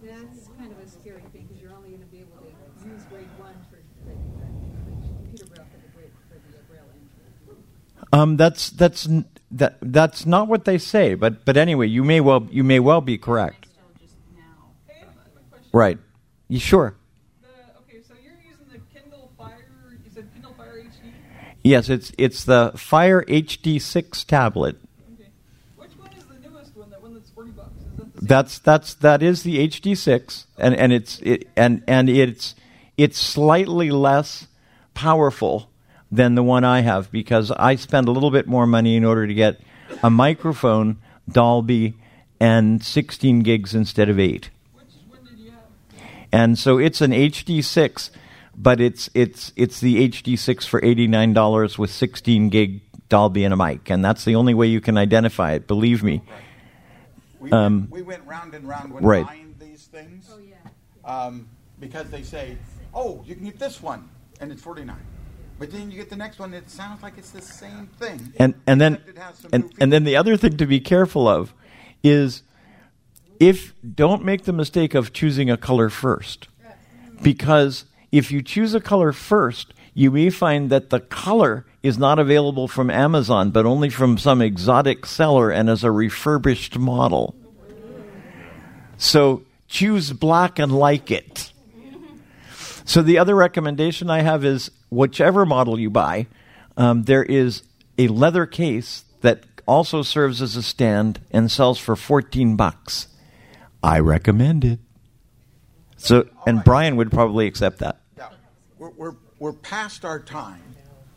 Speaker 11: That's kind of a scary thing because you're only going to be able to use grade one for the computer braille for the grade for the braille entry.
Speaker 4: Um, that's that's that that's not what they say, but but anyway, you may well you may well be correct. Right. You sure?
Speaker 6: Okay, so you're using the Kindle Fire. You said Kindle Fire HD.
Speaker 4: Yes, it's it's the Fire HD6 tablet. Okay.
Speaker 6: Which one is the newest one? That one that's forty bucks. Is that the
Speaker 4: That's that's that is the HD6, and and it's it, and and it's it's slightly less powerful than the one I have because I spend a little bit more money in order to get a microphone, Dolby, and 16 gigs instead of eight. And so it's an HD6, but it's it's it's the HD6 for eighty nine dollars with 16 gig Dolby and a mic, and that's the only way you can identify it. Believe me.
Speaker 1: We,
Speaker 4: Um,
Speaker 1: went, we went round and round when
Speaker 4: right.
Speaker 1: buying these things. Oh, yeah. Um, because they say, oh, you can get this one, and it's 49 But then you get the next one, it sounds like it's the same thing.
Speaker 4: and and then
Speaker 1: except it has some
Speaker 4: and, and then the other thing to be careful of is if don't make the mistake of choosing a color first. Because if you choose a color first you may find that the color is not available from Amazon but only from some exotic seller and as a refurbished model. So choose black and like it. So the other recommendation I have is whichever model you buy, um, there is a leather case that also serves as a stand and sells for 14 bucks. I recommend it. So, and Brian would probably accept that.
Speaker 1: Yeah, we're, we're, we're past our time,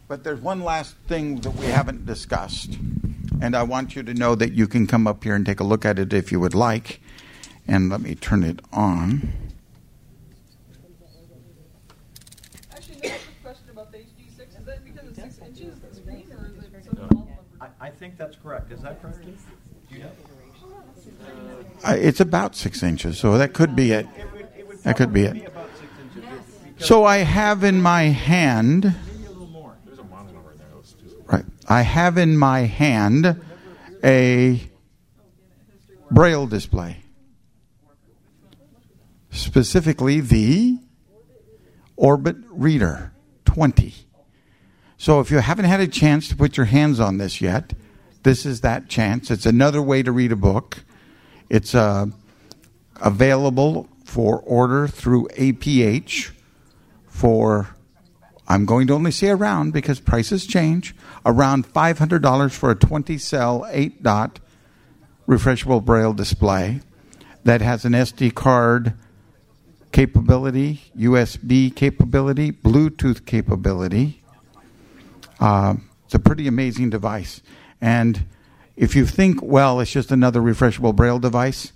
Speaker 1: but there's one last thing that we haven't discussed. And I want you to know that you can come up here and take a look at it if you would like. And let me turn it on.
Speaker 6: Actually, no, I have a question about the HD6. Is that because it's six inches the screen, or is it something
Speaker 8: I, I think that's correct. Is that correct? Do you know?
Speaker 1: Uh, it's about six inches, so that could be it. That could be it. So I have in my hand,
Speaker 7: There's a monitor over there. Let's do some-
Speaker 1: right? I have in my hand a braille display, specifically the Orbit Reader 20. So if you haven't had a chance to put your hands on this yet, this is that chance. It's another way to read a book. It's uh, available for order through APH for, I'm going to only say around because prices change, around $500 for a 20 cell, 8 dot refreshable braille display that has an SD card capability, USB capability, Bluetooth capability. Uh, it's a pretty amazing device. And if you think, well, it's just another refreshable braille device,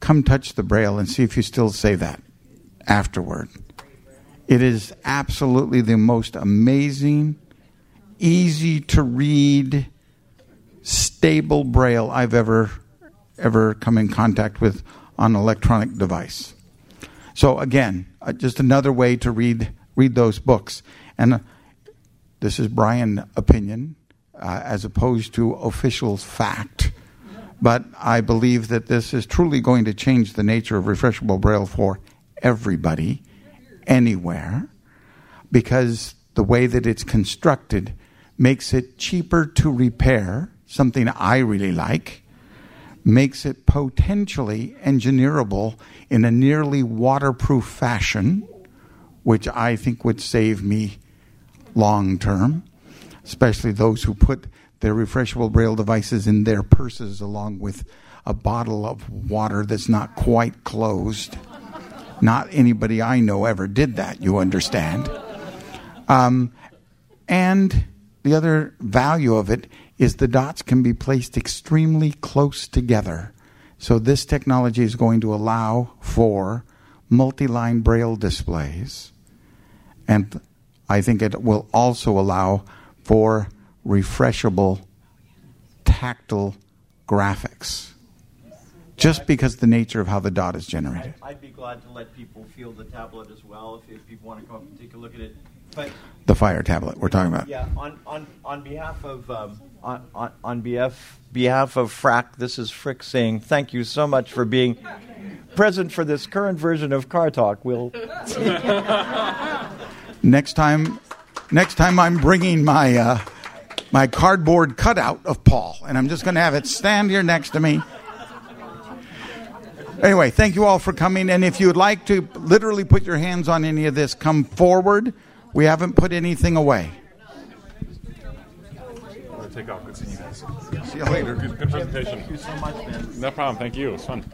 Speaker 1: come touch the braille and see if you still say that afterward. It is absolutely the most amazing, easy to read, stable braille I've ever ever come in contact with on an electronic device. So again, uh, just another way to read read those books. And uh, this is Brian opinion uh, as opposed to official fact. But I believe that this is truly going to change the nature of refreshable braille for everybody, anywhere, because the way that it's constructed makes it cheaper to repair, something I really like, makes it potentially engineerable in a nearly waterproof fashion, which I think would save me long term, especially those who put their refreshable braille devices in their purses along with a bottle of water that's not quite closed. Not anybody I know ever did that, you understand. Um, and the other value of it is the dots can be placed extremely close together. So this technology is going to allow for multi-line braille displays. And I think it will also allow for refreshable, tactile graphics. Just because the nature of how the dot is generated.
Speaker 4: I'd be glad to let people feel the tablet as well if, if people want to come up and take a look at it. But
Speaker 1: The Fire tablet we're talking about.
Speaker 4: yeah, on, on, on behalf of um, on, on, on behalf behalf of Frack, this is Frick saying thank you so much for being present for this current version of Car Talk. We'll
Speaker 1: Next time, next time I'm bringing my uh, my cardboard cutout of Paul, and I'm just going to have it stand here next to me. Anyway, thank you all for coming. And if you would like to literally put your hands on any of this, come forward. We haven't put anything away.
Speaker 7: I'm take off. Good seeing you guys.
Speaker 1: See you later.
Speaker 7: Good, good presentation.
Speaker 4: Thank you so much, man.
Speaker 7: No problem. Thank you. It was fun.